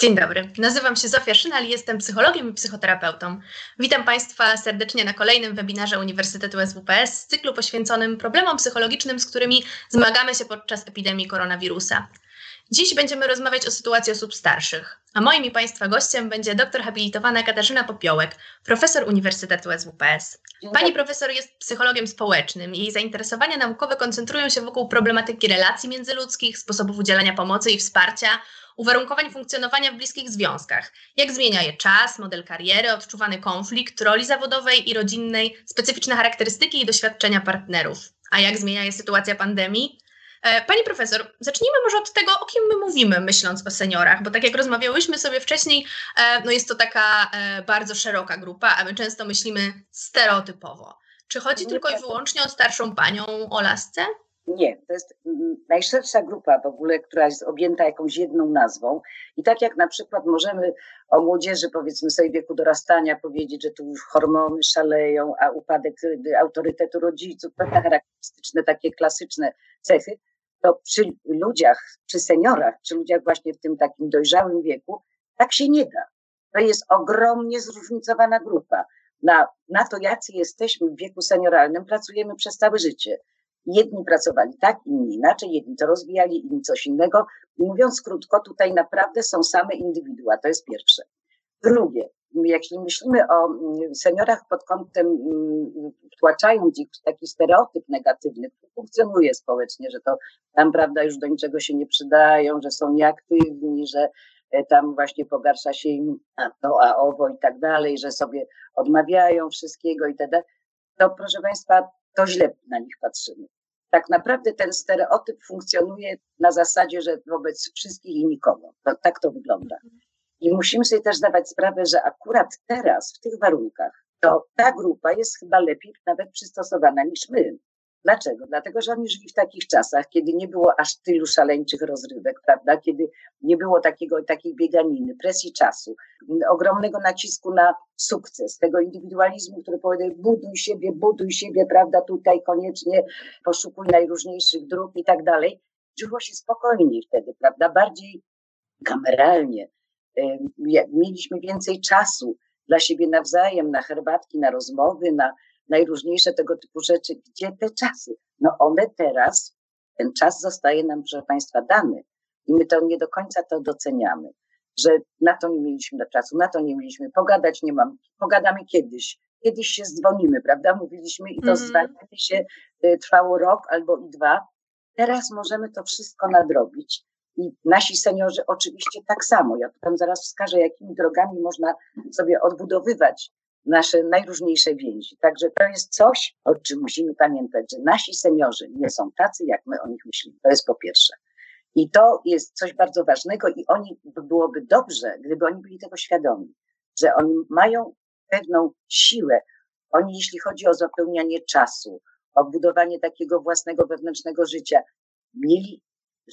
Dzień dobry, nazywam się Zofia Szynal i jestem psychologiem i psychoterapeutą. Witam Państwa serdecznie na kolejnym webinarze Uniwersytetu SWPS z cyklu poświęconym problemom psychologicznym, z którymi zmagamy się podczas epidemii koronawirusa. Dziś będziemy rozmawiać o sytuacji osób starszych, a moim i Państwa gościem będzie doktor habilitowana Katarzyna Popiołek, profesor Uniwersytetu SWPS. Pani profesor jest psychologiem społecznym i jej zainteresowania naukowe koncentrują się wokół problematyki relacji międzyludzkich, sposobów udzielania pomocy i wsparcia, uwarunkowań funkcjonowania w bliskich związkach. Jak zmienia je czas, model kariery, odczuwany konflikt, roli zawodowej i rodzinnej, specyficzne charakterystyki i doświadczenia partnerów. A jak zmienia je sytuacja pandemii? E, pani profesor, zacznijmy może od tego, o kim my mówimy, myśląc o seniorach, bo tak jak rozmawiałyśmy sobie wcześniej, e, no jest to taka e, bardzo szeroka grupa, a my często myślimy stereotypowo. Czy chodzi tylko i wyłącznie o starszą panią o lasce? Nie, to jest najszersza grupa w ogóle, która jest objęta jakąś jedną nazwą. I tak jak na przykład możemy o młodzieży, powiedzmy sobie wieku dorastania, powiedzieć, że tu hormony szaleją, a upadek y, autorytetu rodziców, pewne charakterystyczne, takie klasyczne cechy, to przy ludziach, przy seniorach, przy ludziach właśnie w tym takim dojrzałym wieku, tak się nie da. To jest ogromnie zróżnicowana grupa. Na, na to, jacy jesteśmy w wieku senioralnym, pracujemy przez całe życie. Jedni pracowali tak, inni inaczej, jedni to rozwijali, inni coś innego. I mówiąc krótko, tutaj naprawdę są same indywidua, to jest pierwsze. Drugie, jeśli myślimy o mm, seniorach pod kątem, mm, wtłaczając ich w taki stereotyp negatywny, który funkcjonuje społecznie, że to tam, prawda, już do niczego się nie przydają, że są nieaktywni, że e, tam właśnie pogarsza się im a to, a owo i tak dalej, że sobie odmawiają wszystkiego i tak to proszę Państwa, to źle na nich patrzymy. Tak naprawdę ten stereotyp funkcjonuje na zasadzie, że wobec wszystkich i nikogo. To, tak to wygląda. I musimy sobie też zdawać sprawę, że akurat teraz, w tych warunkach, to ta grupa jest chyba lepiej nawet przystosowana niż my. Dlaczego? Dlatego, że oni żyli w takich czasach, kiedy nie było aż tylu szaleńczych rozrywek, prawda? Kiedy nie było takiego, takiej bieganiny, presji czasu, ogromnego nacisku na sukces, tego indywidualizmu, który powiedział, buduj siebie, buduj siebie, prawda? Tutaj koniecznie poszukuj najróżniejszych dróg i tak dalej. Żyło się spokojniej wtedy, prawda? Bardziej kameralnie. Mieliśmy więcej czasu dla siebie nawzajem, na herbatki, na rozmowy, na, najróżniejsze tego typu rzeczy. Gdzie te czasy? No one teraz, ten czas zostaje nam, proszę Państwa, dany i my to nie do końca to doceniamy, że na to nie mieliśmy czasu, na to nie mieliśmy pogadać, nie mam, pogadamy kiedyś, kiedyś się dzwonimy, prawda? Mówiliśmy i to mm. zwalnianie się y, trwało rok albo i dwa. Teraz możemy to wszystko nadrobić. I nasi seniorzy oczywiście tak samo. Ja tam zaraz wskażę, jakimi drogami można sobie odbudowywać nasze najróżniejsze więzi. Także to jest coś, o czym musimy pamiętać, że nasi seniorzy nie są tacy, jak my o nich myślimy. To jest po pierwsze. I to jest coś bardzo ważnego i oni byłoby dobrze, gdyby oni byli tego świadomi, że oni mają pewną siłę. Oni, jeśli chodzi o zapełnianie czasu, o budowanie takiego własnego wewnętrznego życia, mieli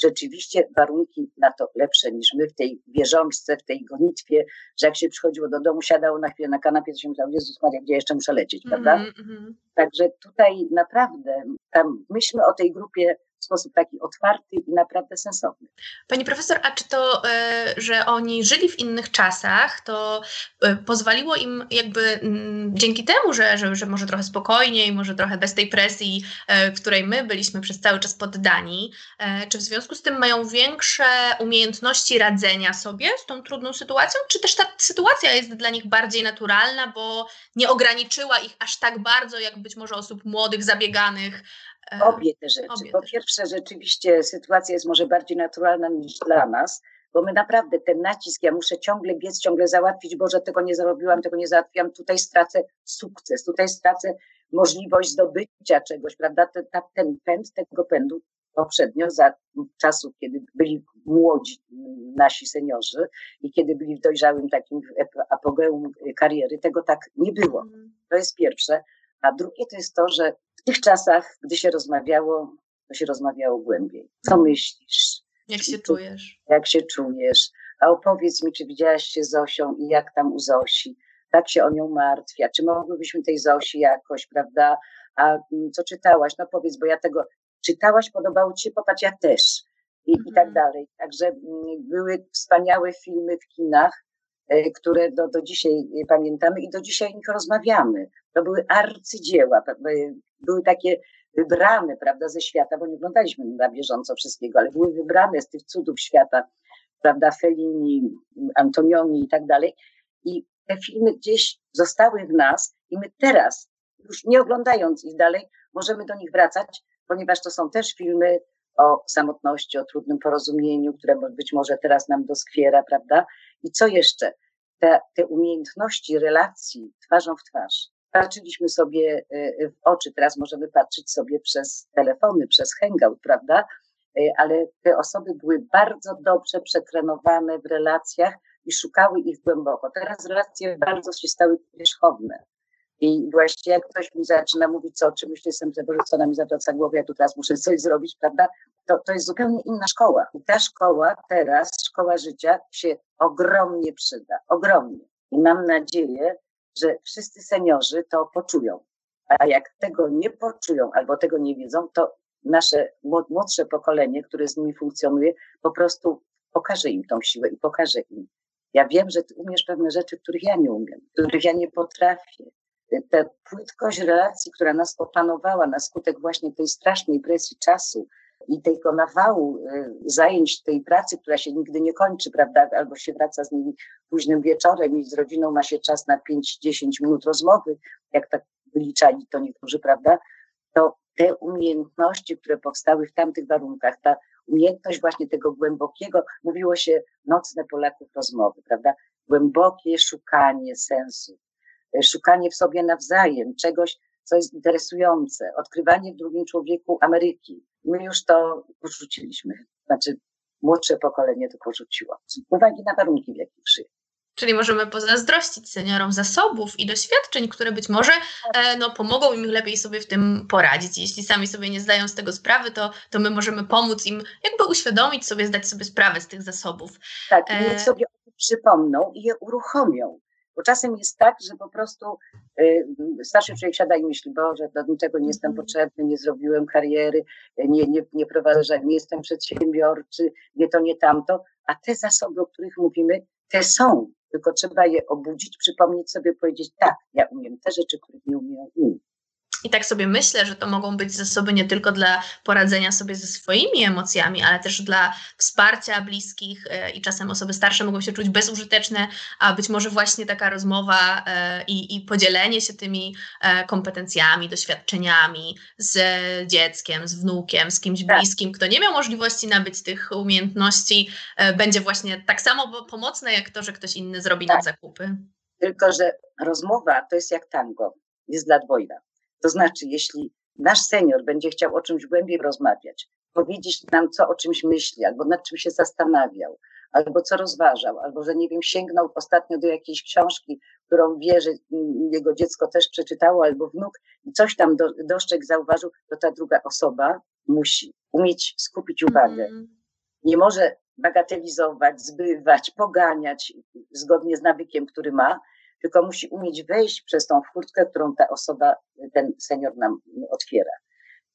rzeczywiście warunki na to lepsze niż my w tej bieżączce, w tej gonitwie, że jak się przychodziło do domu, siadało na chwilę na kanapie, to się myślało, Jezus Maria, gdzie jeszcze muszę lecieć, prawda? Mm -hmm. Także tutaj naprawdę tam myślmy o tej grupie w sposób taki otwarty i naprawdę sensowny. Pani profesor, a czy to, e, że oni żyli w innych czasach, to e, pozwoliło im jakby mm, dzięki temu, że, że, że może trochę spokojniej, może trochę bez tej presji, e, której my byliśmy przez cały czas poddani, czy w związku z tym mają większe umiejętności radzenia sobie z tą trudną sytuacją, czy też ta sytuacja jest dla nich bardziej naturalna, bo nie ograniczyła ich aż tak bardzo, jak być może osób młodych, zabieganych, Obie te rzeczy. Obie po te pierwsze, rzeczy. rzeczywiście sytuacja jest może bardziej naturalna niż dla nas, bo my naprawdę ten nacisk, ja muszę ciągle biec, ciągle załatwić, Boże, tego nie zrobiłam, tego nie załatwiłam, tutaj stracę sukces, tutaj stracę możliwość zdobycia czegoś, prawda? Ten, ten pęd tego pędu poprzednio, za czasów, kiedy byli młodzi nasi seniorzy i kiedy byli w dojrzałym takim apogeum kariery, tego tak nie było. Mhm. To jest pierwsze. A drugie to jest to, że w tych czasach, gdy się rozmawiało, to się rozmawiało głębiej. Co mhm. myślisz? Jak się czujesz? Jak się czujesz? A opowiedz mi, czy widziałaś się z Zosią i jak tam u Zosi? Tak się o nią martwia. Czy mogłybyśmy tej Zosi jakoś, prawda? A mm, co czytałaś? No powiedz, bo ja tego czytałaś, podobało ci się? Popatrz, ja też. i, i tak mhm. dalej. Także mm, były wspaniałe filmy w kinach, które do, do dzisiaj pamiętamy i do dzisiaj o nich rozmawiamy. To były arcydzieła, były takie wybrane, prawda, ze świata, bo nie oglądaliśmy na bieżąco wszystkiego, ale były wybrane z tych cudów świata, prawda, Fellini, Antonioni i tak dalej. I te filmy gdzieś zostały w nas i my teraz, już nie oglądając ich dalej, możemy do nich wracać, ponieważ to są też filmy o samotności, o trudnym porozumieniu, które być może teraz nam doskwiera, prawda? I co jeszcze? Te, te umiejętności relacji twarzą w twarz. Patrzyliśmy sobie e, w oczy, teraz możemy patrzeć sobie przez telefony, przez hangout, prawda? E, ale te osoby były bardzo dobrze przetrenowane w relacjach i szukały ich głęboko. Teraz relacje bardzo się stały powierzchowne. I właśnie jak ktoś mi zaczyna mówić, co o czymś jestem co mi zawraca głowę, ja tu teraz muszę coś zrobić, prawda? To, to jest zupełnie inna szkoła. I ta szkoła teraz, szkoła życia, się ogromnie przyda. Ogromnie. I mam nadzieję, że wszyscy seniorzy to poczują. A jak tego nie poczują albo tego nie wiedzą, to nasze młodsze pokolenie, które z nimi funkcjonuje, po prostu pokaże im tą siłę i pokaże im. Ja wiem, że ty umiesz pewne rzeczy, których ja nie umiem, których ja nie potrafię ta płytkość relacji, która nas opanowała na skutek właśnie tej strasznej presji czasu i tego nawału y, zajęć tej pracy, która się nigdy nie kończy, prawda, albo się wraca z nimi późnym wieczorem i z rodziną ma się czas na 5-10 minut rozmowy, jak tak wyliczali to niektórzy, prawda, to te umiejętności, które powstały w tamtych warunkach, ta umiejętność właśnie tego głębokiego, mówiło się nocne Polaków rozmowy, prawda, głębokie szukanie sensu, szukanie w sobie nawzajem czegoś, co jest interesujące, odkrywanie w drugim człowieku Ameryki. My już to porzuciliśmy, znaczy młodsze pokolenie to porzuciło, z uwagi na warunki, w jakich żyje. Czyli możemy pozazdrościć seniorom zasobów i doświadczeń, które być może e, no, pomogą im lepiej sobie w tym poradzić. Jeśli sami sobie nie zdają z tego sprawy, to, to my możemy pomóc im jakby uświadomić sobie, zdać sobie sprawę z tych zasobów. Tak, i niech e, sobie przypomną i je uruchomią. Bo czasem jest tak, że po prostu y, starszy człowiek siada i myśli, Boże, do niczego nie jestem mhm. potrzebny, nie zrobiłem kariery, nie, nie, nie prowadzę, nie jestem przedsiębiorczy, nie to, nie tamto. A te zasoby, o których mówimy, te są, tylko trzeba je obudzić, przypomnieć sobie, powiedzieć, tak, ja umiem te rzeczy, których nie umieją inni. I tak sobie myślę, że to mogą być zasoby nie tylko dla poradzenia sobie ze swoimi emocjami, ale też dla wsparcia bliskich e, i czasem osoby starsze mogą się czuć bezużyteczne, a być może właśnie taka rozmowa e, i, i podzielenie się tymi e, kompetencjami, doświadczeniami z dzieckiem, z wnukiem, z kimś tak. bliskim, kto nie miał możliwości nabyć tych umiejętności, będzie właśnie tak samo pomocne, jak to, że ktoś inny zrobi tak. nam zakupy. Tylko, że rozmowa to jest jak tango, jest dla dwojga. To znaczy, jeśli nasz senior będzie chciał o czymś głębiej rozmawiać, powiedzieć nam, co o czymś myśli, albo nad czym się zastanawiał, albo co rozważał, albo że nie wiem, sięgnął ostatnio do jakiejś książki, którą wie, że jego dziecko też przeczytało, albo wnuk i coś tam do, dostrzegł, zauważył, to ta druga osoba musi umieć skupić uwagę. Mm. Nie może bagatelizować, zbywać, poganiać zgodnie z nawykiem, który ma, tylko musi umieć wejść przez tą furtkę, którą ta osoba, ten senior nam otwiera.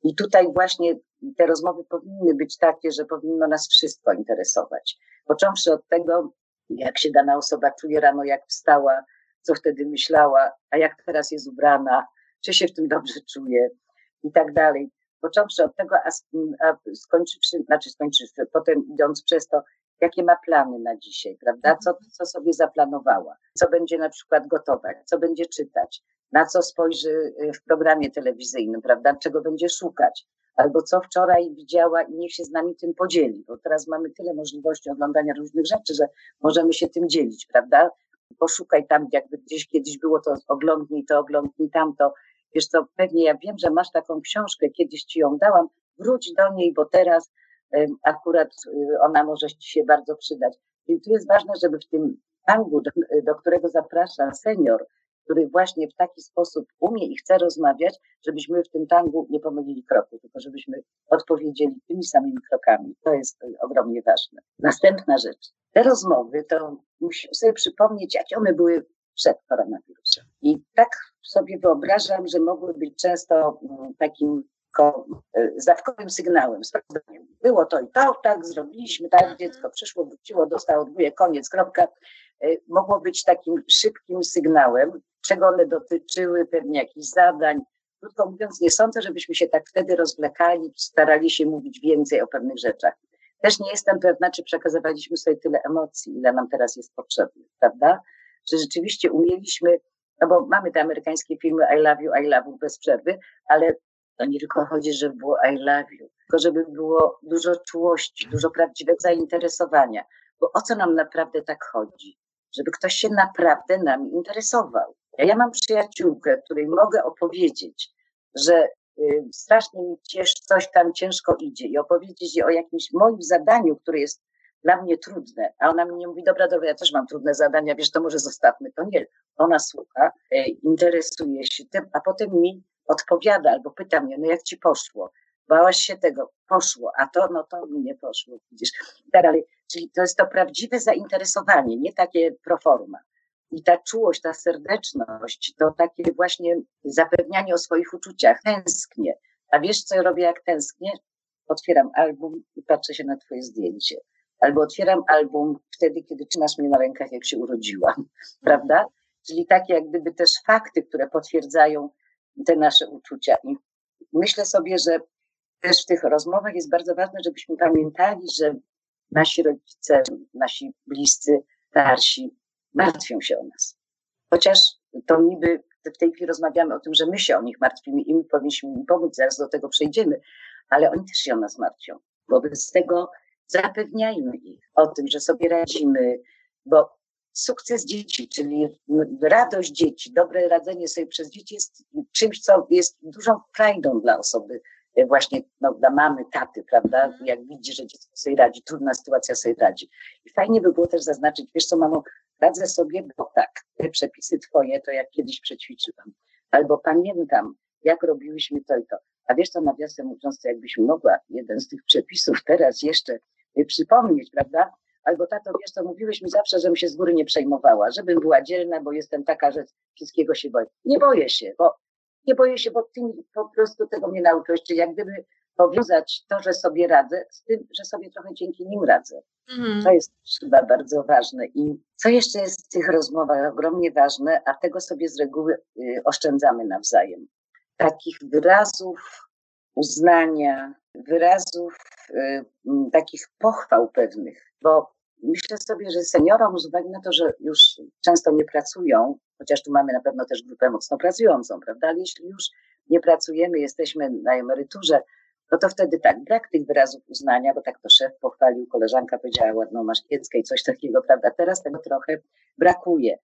I tutaj właśnie te rozmowy powinny być takie, że powinno nas wszystko interesować. Począwszy od tego, jak się dana osoba czuje rano, jak wstała, co wtedy myślała, a jak teraz jest ubrana, czy się w tym dobrze czuje i tak dalej. Począwszy od tego, a, skończywszy, znaczy skończywszy, potem idąc przez to, jakie ma plany na dzisiaj, prawda? Co, co sobie zaplanowała, co będzie na przykład gotować, co będzie czytać, na co spojrzy y, w programie telewizyjnym, prawda? Czego będzie szukać, albo co wczoraj widziała i niech się z nami tym podzieli, bo teraz mamy tyle możliwości oglądania różnych rzeczy, że możemy się tym dzielić, prawda? Poszukaj tam, jakby gdzieś kiedyś było to oglądnij to, oglądnij tamto. Wiesz co, pewnie ja wiem, że masz taką książkę, kiedyś ci ją dałam, wróć do niej, bo teraz akurat y, ona może się bardzo przydać. I tu jest ważne, żeby w tym tangu, do, do którego zaprasza senior, który właśnie w taki sposób umie i chce rozmawiać, żebyśmy w tym tangu nie pomylili kroku, tylko żebyśmy odpowiedzieli tymi samymi krokami. To jest y, ogromnie ważne. Następna rzecz. Te rozmowy to musimy sobie przypomnieć, jakie one były przed koronawirusem. I tak sobie wyobrażam, że mogły być często mm, takim z dawkowym sygnałem, sprawdzeniem. Było to i to, tak, zrobiliśmy, tak, dziecko przyszło, wróciło, dostało dwóje, koniec, kropka. Mogło być takim szybkim sygnałem, czego one dotyczyły, pewnie jakichś zadań. Krótko mówiąc, nie sądzę, żebyśmy się tak wtedy rozwlekali, starali się mówić więcej o pewnych rzeczach. Też nie jestem pewna, czy przekazywaliśmy sobie tyle emocji, ile nam teraz jest potrzebne, prawda? Czy rzeczywiście umieliśmy, no bo mamy te amerykańskie filmy I love you, I love you bez przerwy, ale to nie tylko chodzi, żeby było I love you, tylko żeby było dużo czułości, dużo prawdziwego zainteresowania. Bo o co nam naprawdę tak chodzi? Żeby ktoś się naprawdę nami interesował. Ja mam przyjaciółkę, której mogę opowiedzieć, że y, strasznie mi cięż, coś tam ciężko idzie i opowiedzieć jej o jakimś moim zadaniu, które jest dla mnie trudne, a ona mi nie mówi, dobra, dobra, ja też mam trudne zadania, wiesz, to może zostawmy to. Nie, ona słucha, e, interesuje się tym, a potem mi odpowiada albo pyta mnie, no jak ci poszło? Bałaś się tego, poszło, a to, no to mi nie poszło, widzisz. Tak dalej. Czyli to jest to prawdziwe zainteresowanie, nie takie proforma. I ta czułość, ta serdeczność, to takie właśnie zapewnianie o swoich uczuciach, tęsknię. A wiesz, co ja robię, jak tęsknię? Otwieram album i patrzę się na twoje zdjęcie. Albo otwieram album wtedy, kiedy trzymasz mnie na rękach, jak się urodziłam, prawda? Czyli takie jak gdyby też fakty, które potwierdzają te nasze uczucia. I myślę sobie, że też w tych rozmowach jest bardzo ważne, żebyśmy pamiętali, że nasi rodzice, nasi bliscy, starsi martwią się o nas. Chociaż to niby w tej chwili rozmawiamy o tym, że my się o nich martwimy i my powinniśmy im pomóc, zaraz do tego przejdziemy, ale oni też się o nas martwią. Wobec tego zapewniajmy ich o tym, że sobie radzimy, bo sukces dzieci, czyli radość dzieci, dobre radzenie sobie przez dzieci jest czymś, co jest dużą frajdą dla osoby, e, właśnie no, dla mamy, taty, prawda? Mhm. Jak widzi, że dziecko sobie radzi, trudna sytuacja sobie radzi. I fajnie by było też zaznaczyć, wiesz co, mamo, radzę sobie, bo tak, te przepisy twoje to jak kiedyś przećwiczyłam. Albo pamiętam, jak robiłyśmy to i to. A wiesz co, nawiasem mówiąc, to jakbyś mogła jeden z tych przepisów teraz jeszcze y, przypomnieć, prawda? Albo tato, wiesz co, mówiłeś mi zawsze, żebym się z góry nie przejmowała, żebym była dzielna, bo jestem taka, że wszystkiego się boję. Nie boję się, bo nie boję się, bo ty po prostu tego mnie nauczyłeś, czyli jak gdyby powiązać to, że sobie radzę, z tym, że sobie trochę dzięki nim radzę. Mm. To jest chyba bardzo ważne. I co jeszcze jest w tych rozmowach ogromnie ważne, a tego sobie z reguły y, oszczędzamy nawzajem. Takich wyrazów uznania, wyrazów y, takich pochwał pewnych, bo myślę sobie, że seniorom z uwagi na to, że już często nie pracują, chociaż tu mamy na pewno też grupę mocno pracującą, prawda, ale jeśli już nie pracujemy, jesteśmy na emeryturze, no to wtedy tak, brak tych wyrazów uznania, bo tak to szef pochwalił, koleżanka powiedziała ładną masz kieckę i coś takiego, prawda? Teraz tego trochę brakuje.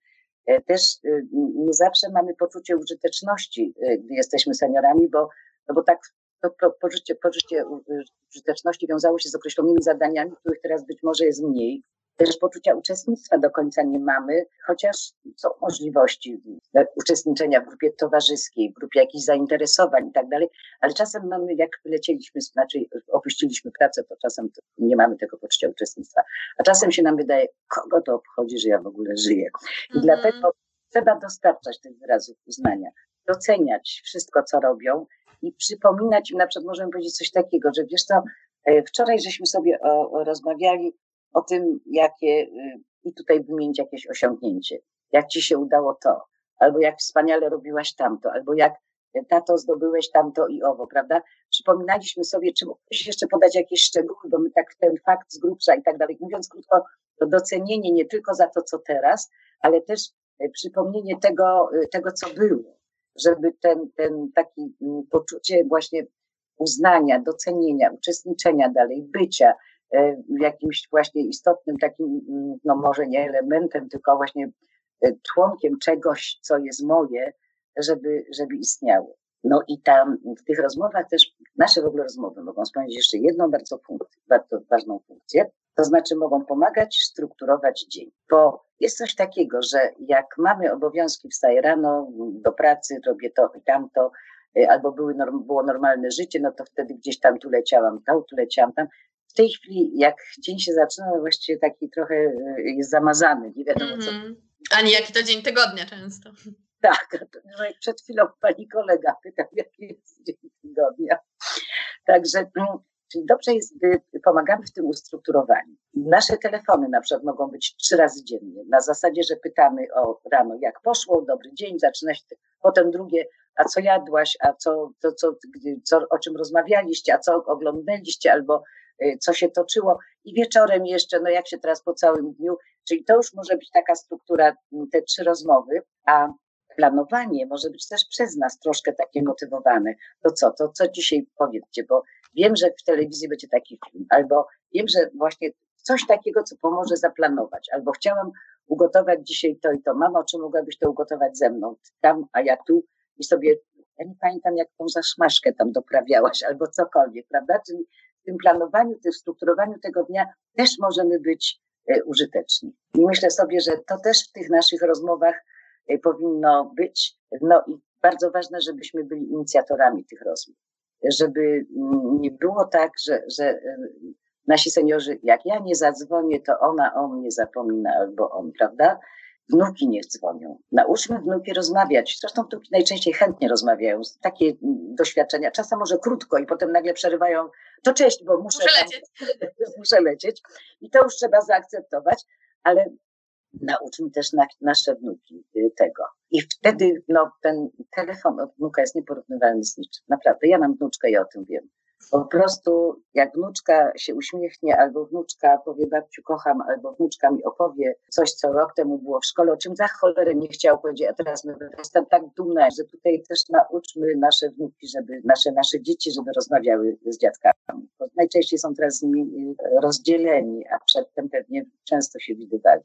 E, też y, nie zawsze mamy poczucie użyteczności, y, gdy jesteśmy seniorami, bo, no bo tak to poczucie, poczucie użyteczności wiązało się z określonymi zadaniami, których teraz być może jest mniej. Też poczucia uczestnictwa do końca nie mamy, chociaż są możliwości uczestniczenia w grupie towarzyskiej, w grupie jakichś zainteresowań i tak dalej, ale czasem mamy, jak wylecieliśmy, znaczy opuściliśmy pracę, to czasem nie mamy tego poczucia uczestnictwa. A czasem się nam wydaje, kogo to obchodzi, że ja w ogóle żyję. I mm. dlatego trzeba dostarczać tych wyrazów uznania, doceniać wszystko, co robią i przypominać im, na przykład możemy powiedzieć coś takiego, że wiesz co, e, wczoraj żeśmy sobie o, o rozmawiali o tym, jakie, y, i tutaj wymienić jakieś osiągnięcie, jak ci się udało to, albo jak wspaniale robiłaś tamto, albo jak e, tato zdobyłeś tamto i owo, prawda? Przypominaliśmy sobie, czy mógłbyś jeszcze podać jakieś szczegóły, bo my tak ten fakt z grubsza i tak dalej. Mówiąc krótko, to docenienie nie tylko za to, co teraz, ale też e, przypomnienie tego, tego co było żeby ten, ten taki mm, poczucie właśnie uznania, docenienia, uczestniczenia dalej, bycia e, jakimś właśnie istotnym takim, mm, no może nie elementem, tylko właśnie e, członkiem czegoś, co jest moje, żeby, żeby istniało. No i tam w tych rozmowach też, nasze w ogóle rozmowy mogą spełnić jeszcze jedną bardzo, bardzo ważną funkcję, to znaczy mogą pomagać strukturować dzień. Bo jest coś takiego, że jak mamy obowiązki, wstaję rano do pracy, robię to i tamto, y, albo były, było normalne życie, no to wtedy gdzieś tam tu leciałam, tam, tu leciałam tam. W tej chwili, jak dzień się zaczyna, no właściwie taki trochę y, jest zamazany, nie wiadomo mm -hmm. co. Mhm. Ani jaki to dzień tygodnia często. Tak, jak przed chwilą pani kolega pytał, jaki jest dzień tygodnia. Także mm, Czyli dobrze jest, gdy pomagamy w tym ustrukturowaniu. Nasze telefony na przykład mogą być trzy razy dziennie, na zasadzie, że pytamy o rano, jak poszło, dobry dzień, zaczyna się, potem drugie, a co jadłaś, a co, to, co, co, o czym rozmawialiście, a co oglądaliście, albo y, co się toczyło. I wieczorem jeszcze, no jak się teraz po całym dniu, czyli to już może być taka struktura, te trzy rozmowy, a planowanie może być też przez nas troszkę takie motywowane. To co, to co dzisiaj powiedzcie, bo wiem, że w telewizji będzie taki film, albo wiem, że właśnie coś takiego, co pomoże zaplanować, albo chciałam ugotować dzisiaj to i to. Mamo, czy mogłabyś to ugotować ze mną? Tam, a ja tu i sobie, ja nie pamiętam, jak tą zaszmaszkę tam doprawiałaś, albo cokolwiek, prawda? Czyli w tym planowaniu, w tym strukturowaniu tego dnia też możemy być e, użyteczni. I myślę sobie, że to też w tych naszych rozmowach powinno być. No i bardzo ważne, żebyśmy byli inicjatorami tych rozmów żeby nie było tak, że, że e, nasi seniorzy, jak ja nie zadzwonię, to ona o mnie zapomina albo on, prawda? Wnuki niech dzwonią. Nauczmy wnuki rozmawiać. Zresztą wnuki najczęściej chętnie rozmawiają. Takie doświadczenia, czasem może krótko i potem nagle przerywają, to cześć, bo muszę, muszę lecieć. muszę lecieć. I to już trzeba zaakceptować, ale nauczmy też na, nasze wnuki y, tego. I wtedy no, ten telefon od wnuka jest nieporównywalny z niczym. Naprawdę, ja mam wnuczkę i o tym wiem. Po prostu jak wnuczka się uśmiechnie, albo wnuczka powie babciu kocham, albo wnuczka mi opowie coś, co rok temu było w szkole, o czym za cholerę nie chciał powiedzieć, a teraz my jestem tak dumna, że tutaj też nauczmy nasze wnuki, żeby nasze, nasze dzieci, żeby rozmawiały z dziadkami. Bo najczęściej są teraz z nimi y, rozdzieleni, a przedtem pewnie często się widywali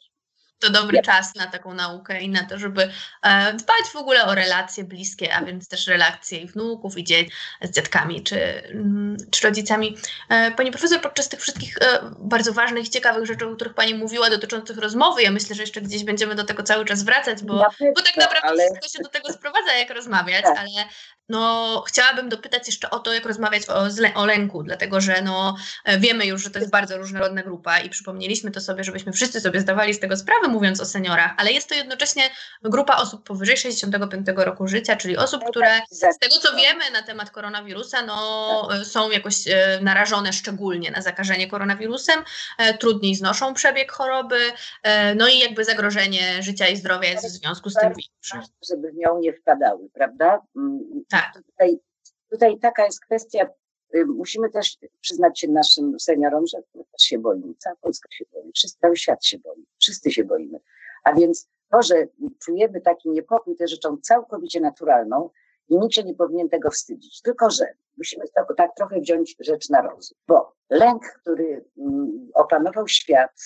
to dobry czas na taką naukę i na to, żeby e, dbać w ogóle o relacje bliskie, a więc też relacje i wnuków, i dzieci z dziadkami czy, mm, czy rodzicami. E, pani profesor, podczas tych wszystkich e, bardzo ważnych i ciekawych rzeczy, o których Pani mówiła, dotyczących rozmowy, ja myślę, że jeszcze gdzieś będziemy do tego cały czas wracać, bo, bo tak naprawdę ale... wszystko się do tego sprowadza, jak rozmawiać, tak. ale no, chciałabym dopytać jeszcze o to, jak rozmawiać o, o lęku, dlatego że no, wiemy już, że to jest bardzo różnorodna grupa i przypomnieliśmy to sobie, żebyśmy wszyscy sobie zdawali z tego sprawę, mówiąc o seniorach, ale jest to jednocześnie grupa osób powyżej 65 roku życia, czyli osób, które z tego co wiemy na temat koronawirusa, no, są jakoś e, narażone szczególnie na zakażenie koronawirusem, e, trudniej znoszą przebieg choroby, e, no i jakby zagrożenie życia i zdrowia jest w związku z tym większe. Żeby w nią nie wpadały, prawda? Mm, tak. Tutaj, tutaj taka jest kwestia, musimy też przyznać się naszym seniorom, że też się boimy, cała Polska się boi, cały świat się boi, wszyscy się boimy. A więc to, że czujemy taki niepokój, to jest rzeczą całkowicie naturalną i nikt się nie powinien tego wstydzić. Tylko, że musimy tak, tak trochę wziąć rzecz na rozum, bo lęk, który mm, opanował świat,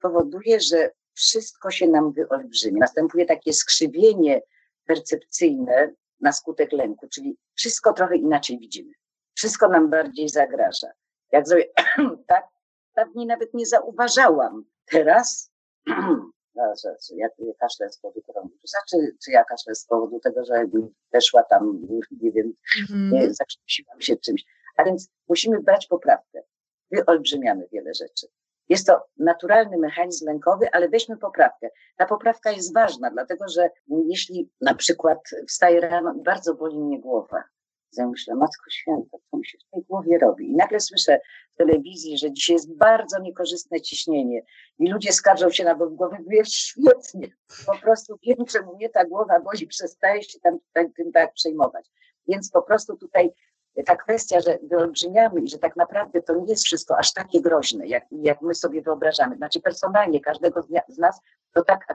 powoduje, że wszystko się nam wyolbrzymia. Następuje takie skrzywienie percepcyjne na skutek lęku, czyli wszystko trochę inaczej widzimy. Wszystko nam bardziej zagraża. Jak sobie tak dawniej nawet nie zauważałam. Teraz no, że, że ja kaszlę z powodu koronawirusa, czy, czy ja kaszlę z powodu tego, że weszła tam, nie wiem, mm. nie, zakrztusiłam się czymś. A więc musimy brać poprawkę. Wyolbrzymiamy wiele rzeczy. Jest to naturalny mechanizm lękowy, ale weźmy poprawkę. Ta poprawka jest ważna, dlatego że jeśli na przykład wstaję rano i bardzo boli mnie głowa, ja myślę, Matko Święta, co mi się w tej głowie robi? I nagle słyszę w telewizji, że dzisiaj jest bardzo niekorzystne ciśnienie i ludzie skarżą się na ból głowy. Mówię, świetnie, po prostu wiem, czemu mnie ta głowa boli, przestaje się tam, tam tym tak przejmować. Więc po prostu tutaj ta kwestia, że wyolbrzymiamy i że tak naprawdę to nie jest wszystko aż takie groźne, jak, jak my sobie wyobrażamy. Znaczy personalnie każdego z nas to tak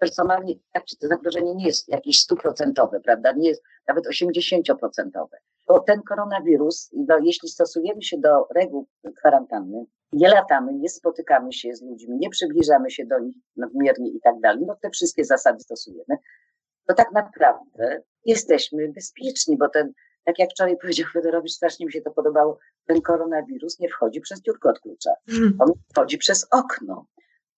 personalnie tak, to zagrożenie nie jest jakieś stuprocentowe, prawda? Nie jest nawet osiemdziesięcioprocentowe. Bo ten koronawirus, no, jeśli stosujemy się do reguł kwarantanny, nie latamy, nie spotykamy się z ludźmi, nie przybliżamy się do nich nadmiernie i tak dalej, no te wszystkie zasady stosujemy, to tak naprawdę jesteśmy bezpieczni, bo ten tak jak wczoraj powiedział Federowicz, strasznie mi się to podobało, ten koronawirus nie wchodzi przez dziurkę od klucza. Hmm. On wchodzi przez okno.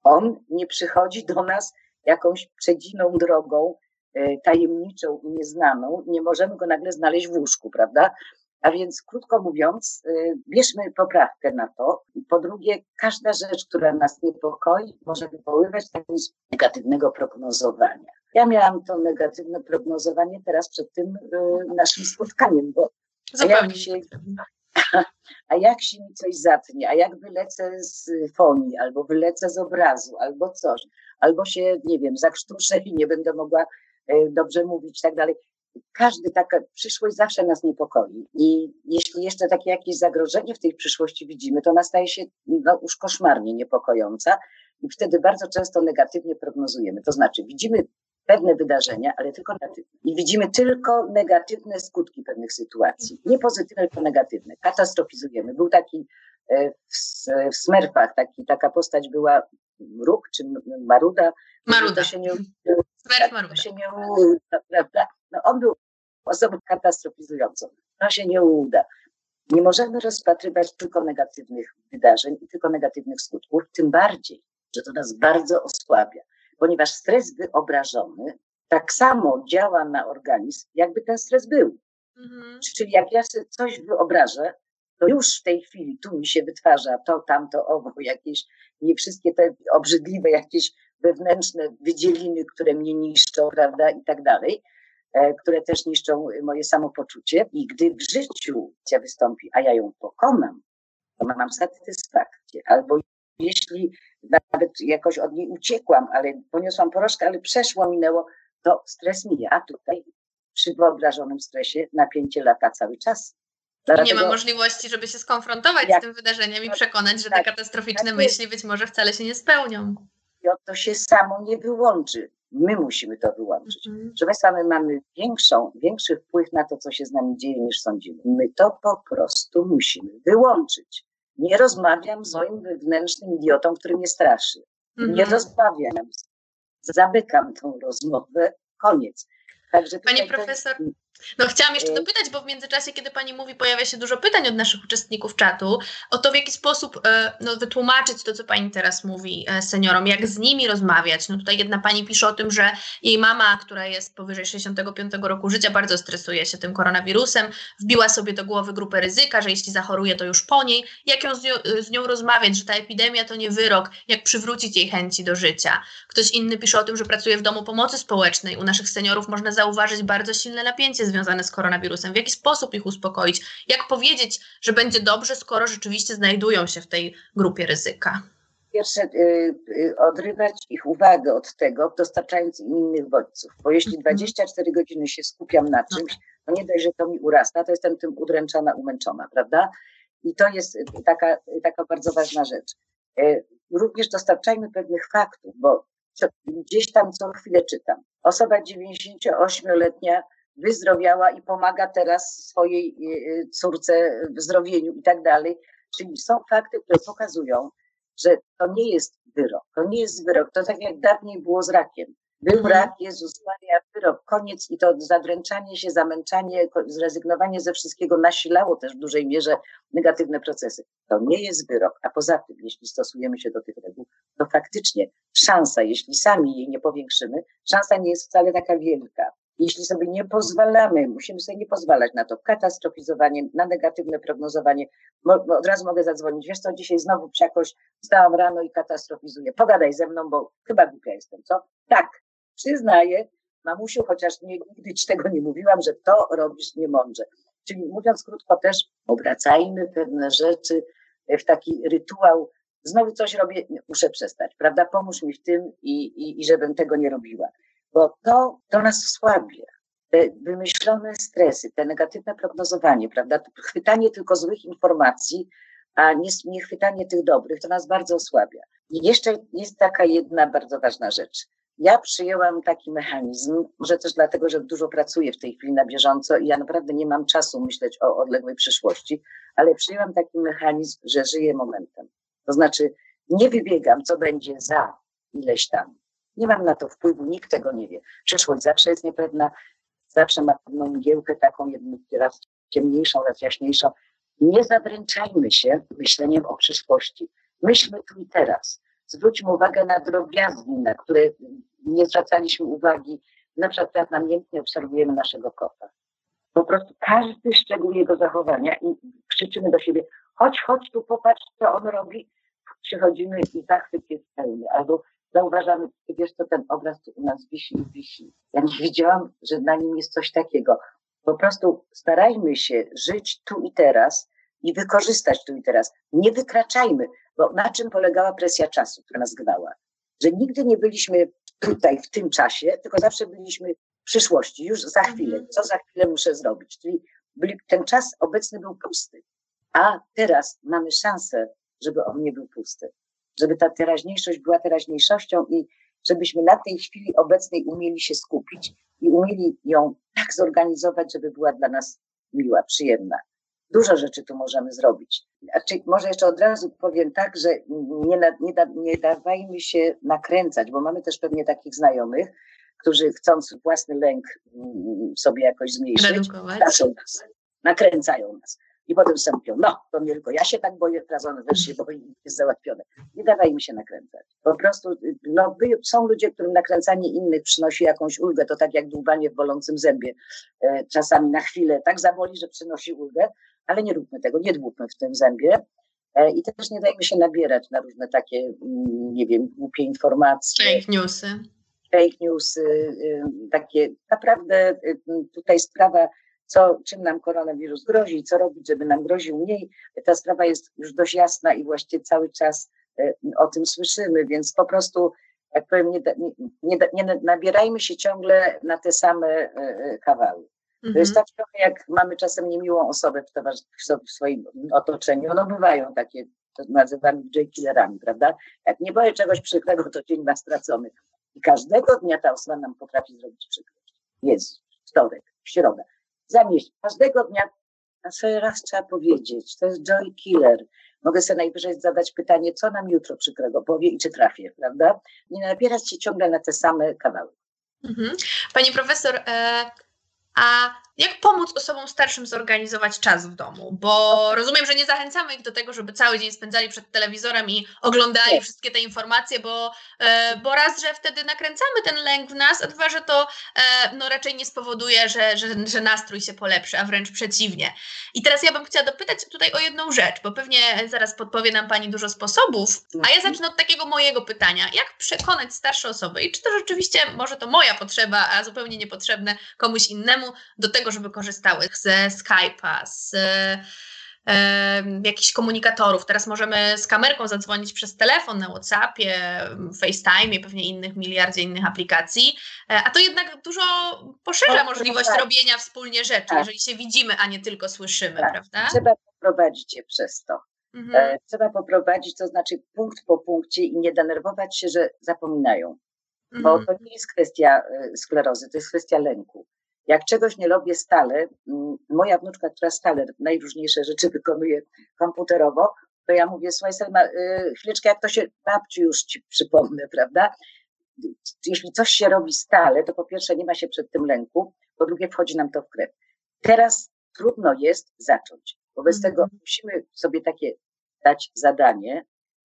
On nie przychodzi do nas jakąś przedziną drogą, e, tajemniczą i nieznaną. Nie możemy go nagle znaleźć w łóżku, prawda? A więc, krótko mówiąc, e, bierzmy poprawkę na to. Po drugie, każda rzecz, która nas niepokoi, może wywoływać taki negatywnego prognozowania. Ja miałam to negatywne prognozowanie teraz przed tym y, naszym spotkaniem, bo Zupełnie. się, a jak się mi coś zatnie, a jak wylecę z fonii, albo wylecę z obrazu, albo coś, albo się, nie wiem, zakrztuszę i nie będę mogła e, dobrze mówić i tak dalej. Każdy taka przyszłość zawsze nas niepokoi. I jeśli jeszcze takie jakieś zagrożenie w tej przyszłości widzimy, to ona staje się no, już koszmarnie niepokojąca i wtedy bardzo często negatywnie prognozujemy. To znaczy, widzimy pewne wydarzenia, ale tylko negatywne. I widzimy tylko negatywne skutki pewnych sytuacji. Nie pozytywne, tylko negatywne. Katastrofizujemy. Był taki e, w, w Smerfach, taka postać była Mruk czy Maruda. Maruda. Się nie, Maruda. To się nie uda, prawda? No on był osobą katastrofizującą. To się nie uda. Nie możemy rozpatrywać tylko negatywnych wydarzeń i tylko negatywnych skutków, tym bardziej, że to nas bardzo osłabia ponieważ stres wyobrażony tak samo działa na organizm, jakby ten stres był. Mhm. Czyli jak ja sobie coś wyobrażę, to już w tej chwili tu mi się wytwarza to, tamto, owo, jakieś, nie wszystkie te obrzydliwe jakieś wewnętrzne wydzieliny, które mnie niszczą, prawda, i tak dalej, e, które też niszczą moje samopoczucie. I gdy w życiu wystąpi, a ja ją pokonam, to mam satysfakcję. Albo jeśli nawet jakoś od niej uciekłam, ale poniosłam porażkę, ale przeszło, minęło, to stres mija. A tutaj przy wyobrażonym stresie napięcie lata cały czas. Dlatego, nie ma możliwości, żeby się skonfrontować jak, z tym wydarzeniem i przekonać, że tak, te katastroficzne tak myśli być może wcale się nie spełnią. I to się samo nie wyłączy. My musimy to wyłączyć. Mhm. Państwa, my mamy większą, większy wpływ na to, co się z nami dzieje, niż sądzimy. My to po prostu musimy wyłączyć. Nie rozmawiam z moim wewnętrznym idiotą, który mnie straszy. Nie mhm. rozmawiam. Zamykam tą rozmowę. Koniec. Także Pani profesor. No chciałam jeszcze dopytać, bo w międzyczasie, kiedy Pani mówi, pojawia się dużo pytań od naszych uczestników czatu, o to w jaki sposób e, no, wytłumaczyć to, co Pani teraz mówi e, seniorom, jak z nimi rozmawiać. No tutaj jedna Pani pisze o tym, że jej mama, która jest powyżej 65 roku życia, bardzo stresuje się tym koronawirusem, wbiła sobie do głowy grupę ryzyka, że jeśli zachoruje, to już po niej. Jak ją z, nią, z nią rozmawiać, że ta epidemia to nie wyrok, jak przywrócić jej chęci do życia. Ktoś inny pisze o tym, że pracuje w domu pomocy społecznej. U naszych seniorów można zauważyć bardzo silne napięcie związane z koronawirusem, w jaki sposób ich uspokoić, jak powiedzieć, że będzie dobrze, skoro rzeczywiście znajdują się w tej grupie ryzyka. Pierwsze, y, y, odrywać ich uwagę od tego, dostarczając im innych bodźców, bo jeśli 24 mhm. godziny się skupiam na no czymś, tak. to nie dość, że to mi urasta, to jestem tym udręczona, umęczona, prawda? I to jest taka, taka bardzo ważna rzecz. Y, również dostarczajmy pewnych faktów, bo gdzieś tam co chwilę czytam. Osoba 98-letnia wyzdrowiała i pomaga teraz swojej y, y, córce w zdrowieniu i tak dalej. Czyli są fakty, które pokazują, że to nie jest wyrok. To nie jest wyrok. To tak jak dawniej było z rakiem. Był mhm. rak, Jezus Maria, wyrok, koniec i to zadręczanie się, zamęczanie, zrezygnowanie ze wszystkiego nasilało też w dużej mierze negatywne procesy. To nie jest wyrok, a poza tym, jeśli stosujemy się do tych reguł, to faktycznie szansa, jeśli sami jej nie powiększymy, szansa nie jest wcale taka wielka. Jeśli sobie nie pozwalamy, musimy sobie nie pozwalać na to katastrofizowanie, na negatywne prognozowanie. Mo, od razu mogę zadzwonić. Wiesz co, dzisiaj znowu psiakoś wstałam rano i katastrofizuję. Pogadaj ze mną, bo chyba głupia jestem, co? Tak, przyznaję, mamusiu, chociaż nigdy ci tego nie mówiłam, że to robisz niemądrze. Czyli mówiąc krótko też, obracajmy pewne rzeczy w taki rytuał. Znowu coś robię, muszę przestać, prawda? Pomóż mi w tym i, i, i żebym tego nie robiła bo to, to nas słabie. Te wymyślone stresy, te negatywne prognozowanie, prawda, chwytanie tylko złych informacji, a nie, nie chwytanie tych dobrych, to nas bardzo osłabia. I jeszcze jest taka jedna bardzo ważna rzecz. Ja przyjęłam taki mechanizm, może też dlatego, że dużo pracuję w tej chwili na bieżąco i ja naprawdę nie mam czasu myśleć o odległej przyszłości, ale przyjęłam taki mechanizm, że żyję momentem. To znaczy, nie wybiegam, co będzie za ileś tam. Nie mam na to wpływu, nikt tego nie wie. Przyszłość zawsze jest niepewna, zawsze ma pewną mgiełkę taką, raz ciemniejszą, raz jaśniejszą. Nie zadręczajmy się myśleniem o przyszłości. Myślmy tu i teraz. Zwróćmy uwagę na drobiazgi, na które nie zwracaliśmy uwagi. Na przykład teraz namiętnie obserwujemy naszego kota. Po prostu każdy szczegół jego zachowania i krzyczymy do siebie, chodź, chodź tu, popatrz, co on robi. Przychodzimy i zachwyt jest pełny. Albo zauważamy, wiesz co, ten obraz tu u nas wisi i wisi. Ja nie wiedziałam, że na nim jest coś takiego. Po prostu starajmy się żyć tu i teraz, i wykorzystać tu i teraz. Nie wykraczajmy, bo na czym polegała presja czasu, która nas gnała? Że nigdy nie byliśmy tutaj w tym czasie, tylko zawsze byliśmy w przyszłości, już za chwilę, mhm. co za chwilę muszę zrobić. Czyli byli, ten czas obecny był pusty, a teraz mamy szansę, żeby on nie był pusty, żeby ta teraźniejszość była teraźniejszością i żebyśmy na tej chwili obecnej umieli się skupić i umieli ją tak zorganizować, żeby była dla nas miła, przyjemna. Dużo rzeczy tu możemy zrobić. Znaczy, może jeszcze od razu powiem tak, że nie, nie, da, nie dawajmy się nakręcać, bo mamy też pewnie takich znajomych, którzy chcąc własny lęk mm, sobie jakoś zmniejszyć, nas, nakręcają nas. I potem sam no, to nie tylko ja się tak boję, teraz one też się boją, jest załatwione. Nie dawaj mi się nakręcać. Po prostu, no, są ludzie, którym nakręcanie innych przynosi jakąś ulgę, to tak jak dłubanie w bolącym zębie. E, czasami na chwilę tak zaboli, że przynosi ulgę, ale nie róbmy tego, nie dłubmy w tym zębie. E, I też nie dajmy się nabierać na różne takie, mm, nie wiem, głupie informacje. Fake newsy. Fake newsy, y, takie naprawdę y, tutaj sprawa co, czym nam koronawirus grozi, co robić, żeby nam groził mniej. Ta sprawa jest już dość jasna i właściwie cały czas e, o tym słyszymy, więc po prostu, jak powiem, nie, nie, nie nabierajmy się ciągle na te same e, kawały. To jest mhm. tak trochę, jak mamy czasem niemiłą osobę w, w swoim otoczeniu. No bywają takie, to nazywamy J-killerami, prawda? Jak nie boję czegoś przykrego, to dzień ma stracony. I każdego dnia ta osoba nam potrafi zrobić przykrość. Jest wtorek, środa zamieść. Każdego dnia na sobie raz trzeba powiedzieć. To jest joy killer. Mogę sobie najwyżej zadać pytanie, co nam jutro przykrego powie i czy trafię, prawda? Nie nabierać się ciągle na te same kawały. Mhm. Pani profesor, e, a jak pomóc osobom starszym zorganizować czas w domu? Bo rozumiem, że nie zachęcamy ich do tego, żeby cały dzień spędzali przed telewizorem i oglądali wszystkie te informacje, bo, e, bo raz, że wtedy nakręcamy ten lęk w nas, a dwa, że to e, no, raczej nie spowoduje, że, że, że nastrój się polepszy, a wręcz przeciwnie. I teraz ja bym chciała dopytać tutaj o jedną rzecz, bo pewnie zaraz podpowie nam Pani dużo sposobów, a ja mhm. zacznę od takiego mojego pytania. Jak przekonać starsze osoby i czy to rzeczywiście może to moja potrzeba, a zupełnie niepotrzebne komuś innemu do tego, żeby korzystały ze Skype'a, z e, jakichś komunikatorów. Teraz możemy z kamerką zadzwonić przez telefon na WhatsAppie, FaceTime, pewnie innych miliardzie innych aplikacji, e, a to jednak dużo poszerza możliwość tak. robienia wspólnie rzeczy, tak. jeżeli się widzimy, a nie tylko słyszymy, tak. prawda? Trzeba poprowadzić je przez to. Mhm. E, trzeba poprowadzić, to znaczy punkt po punkcie i nie denerwować się, że zapominają. Bo mhm. to nie jest kwestia e, sklerozy, to jest kwestia lęku. Jak czegoś nie lubię stale, mm, moja wnuczka, która stale najróżniejsze rzeczy wykonuje komputerowo, to ja mówię, słuchaj Selma, y, chwileczkę, jak to się, babci już ci przypomnę, prawda? Jeśli coś się robi stale, to po pierwsze nie ma się przed tym lęku, po drugie wchodzi nam to w krew. Teraz trudno jest zacząć. Wobec mm. tego musimy sobie takie dać zadanie,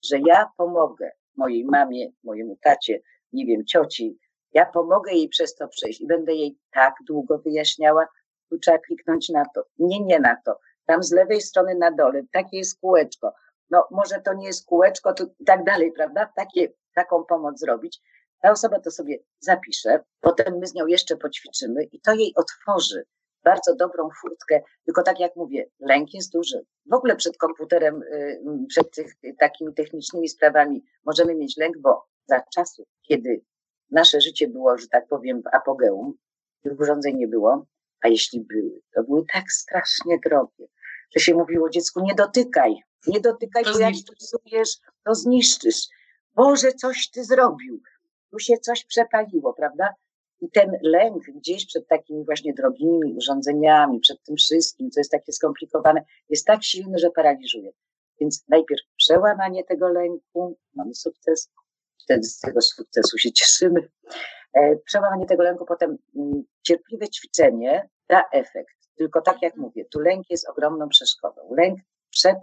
że ja pomogę mojej mamie, mojemu tacie, nie wiem, cioci, ja pomogę jej przez to przejść i będę jej tak długo wyjaśniała, tu trzeba kliknąć na to. Nie, nie na to. Tam z lewej strony na dole, takie jest kółeczko. No może to nie jest kółeczko, to i tak dalej, prawda? Takie, taką pomoc zrobić. Ta osoba to sobie zapisze, potem my z nią jeszcze poćwiczymy i to jej otworzy bardzo dobrą furtkę. Tylko tak jak mówię, lęk jest duży. W ogóle przed komputerem, przed tych, takimi technicznymi sprawami możemy mieć lęk, bo za czasów, kiedy nasze życie było, że tak powiem, w apogeum. Tych urządzeń nie było, a jeśli były, to były tak strasznie drogie, że się mówiło dziecku, nie dotykaj, nie dotykaj, to bo jak stosujesz, to zniszczysz. Boże, coś ty zrobił. Tu się coś przepaliło, prawda? I ten lęk gdzieś przed takimi właśnie drogimi urządzeniami, przed tym wszystkim, co jest takie skomplikowane, jest tak silny, że paraliżuje. Więc najpierw przełamanie tego lęku, mamy sukces, wtedy z tego sukcesu się cieszymy. E, przełamanie tego lęku, potem mm, cierpliwe ćwiczenie da efekt. Tylko tak jak mówię, tu lęk jest ogromną przeszkodą. Lęk przed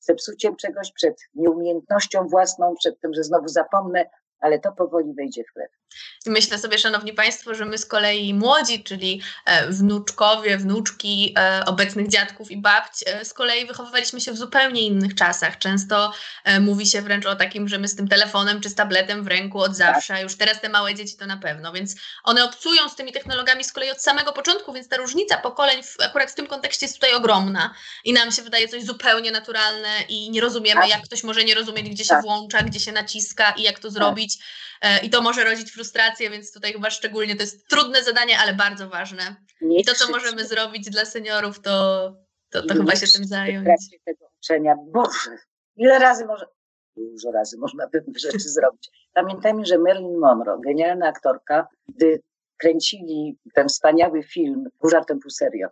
zepsuciem czegoś, przed nieumiejętnością własną, przed tym, że znowu zapomnę, ale to powoli wejdzie w chleb. Myślę sobie, Szanowni Państwo, że my z kolei młodzi, czyli e, wnuczkowie, wnuczki e, obecnych dziadków i babć, e, z kolei wychowywaliśmy się w zupełnie innych czasach. Często mówi się wręcz o takim, że my z tym telefonem czy z tabletem w ręku od zawsze, a już teraz te małe dzieci to na pewno, więc one obcują z tymi technologiami z kolei od samego początku, więc ta różnica pokoleń w, akurat w tym kontekście jest tutaj ogromna i nam się wydaje coś zupełnie naturalne i nie rozumiemy, tak. jak ktoś może nie rozumieć, gdzie się tak. włącza, gdzie się naciska i jak to tak. Zrobić. I to może rodzić frustrację, więc tutaj chyba szczególnie to jest trudne zadanie, ale bardzo ważne. Nie I to, co możemy zrobić dla seniorów, to, to, to chyba się tym zająć. Tego uczenia, Boże, ile razy może, dużo razy można pewne rzeczy zrobić. Pamiętajmy, że Marilyn Monroe, genialna aktorka, gdy kręcili ten wspaniały film Burza Tempu Serio,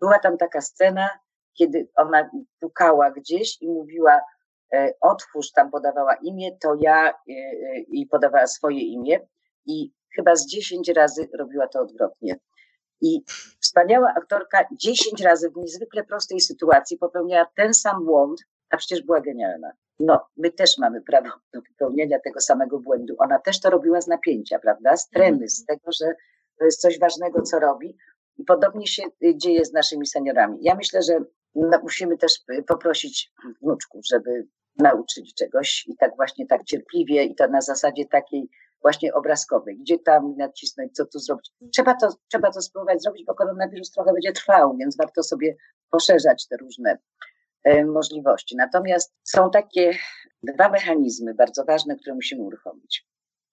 była tam taka scena, kiedy ona pukała gdzieś i mówiła e, otwórz, tam podawała imię, to ja e, e, i podawała swoje imię i chyba z 10 razy robiła to odwrotnie. I wspaniała aktorka 10 razy w niezwykle prostej sytuacji popełniała ten sam błąd, a przecież była genialna. No, my też mamy prawo do popełnienia tego samego błędu. Ona też to robiła z napięcia, prawda? Z tremy, z tego, że to jest coś ważnego, co robi. I podobnie się y, dzieje z naszymi seniorami. Ja myślę, że no, musimy też y, poprosić wnuczków, żeby nauczyć czegoś i tak właśnie tak cierpliwie i to na zasadzie takiej właśnie obrazkowej, gdzie tam nacisnąć, co tu zrobić. Trzeba to, trzeba to spróbować zrobić, bo koronawirus trochę będzie trwał, więc warto sobie poszerzać te różne e, możliwości. Natomiast są takie dwa mechanizmy bardzo ważne, które musimy uruchomić.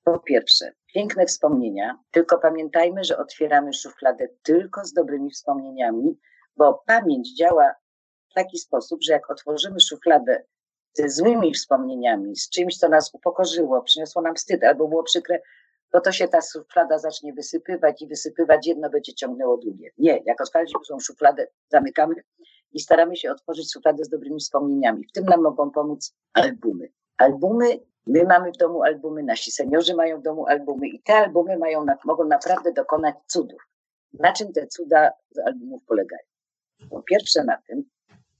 Po pierwsze, piękne wspomnienia, tylko pamiętajmy, że otwieramy szufladę tylko z dobrymi wspomnieniami, bo pamięć działa w taki sposób, że jak otworzymy szufladę ze złymi wspomnieniami, z czymś, co nas upokorzyło, przyniosło nam wstyd albo było przykre, to to się ta szuflada zacznie wysypywać i wysypywać, jedno będzie ciągnęło drugie. Nie, jak otwarliśmy tą szufladę, zamykamy i staramy się otworzyć szufladę z dobrymi wspomnieniami. W tym nam mogą pomóc albumy. Albumy, my mamy w domu albumy, nasi seniorzy mają w domu albumy i te albumy mają, mogą naprawdę dokonać cudów. Na czym te cuda z albumów polegają? Po pierwsze na tym,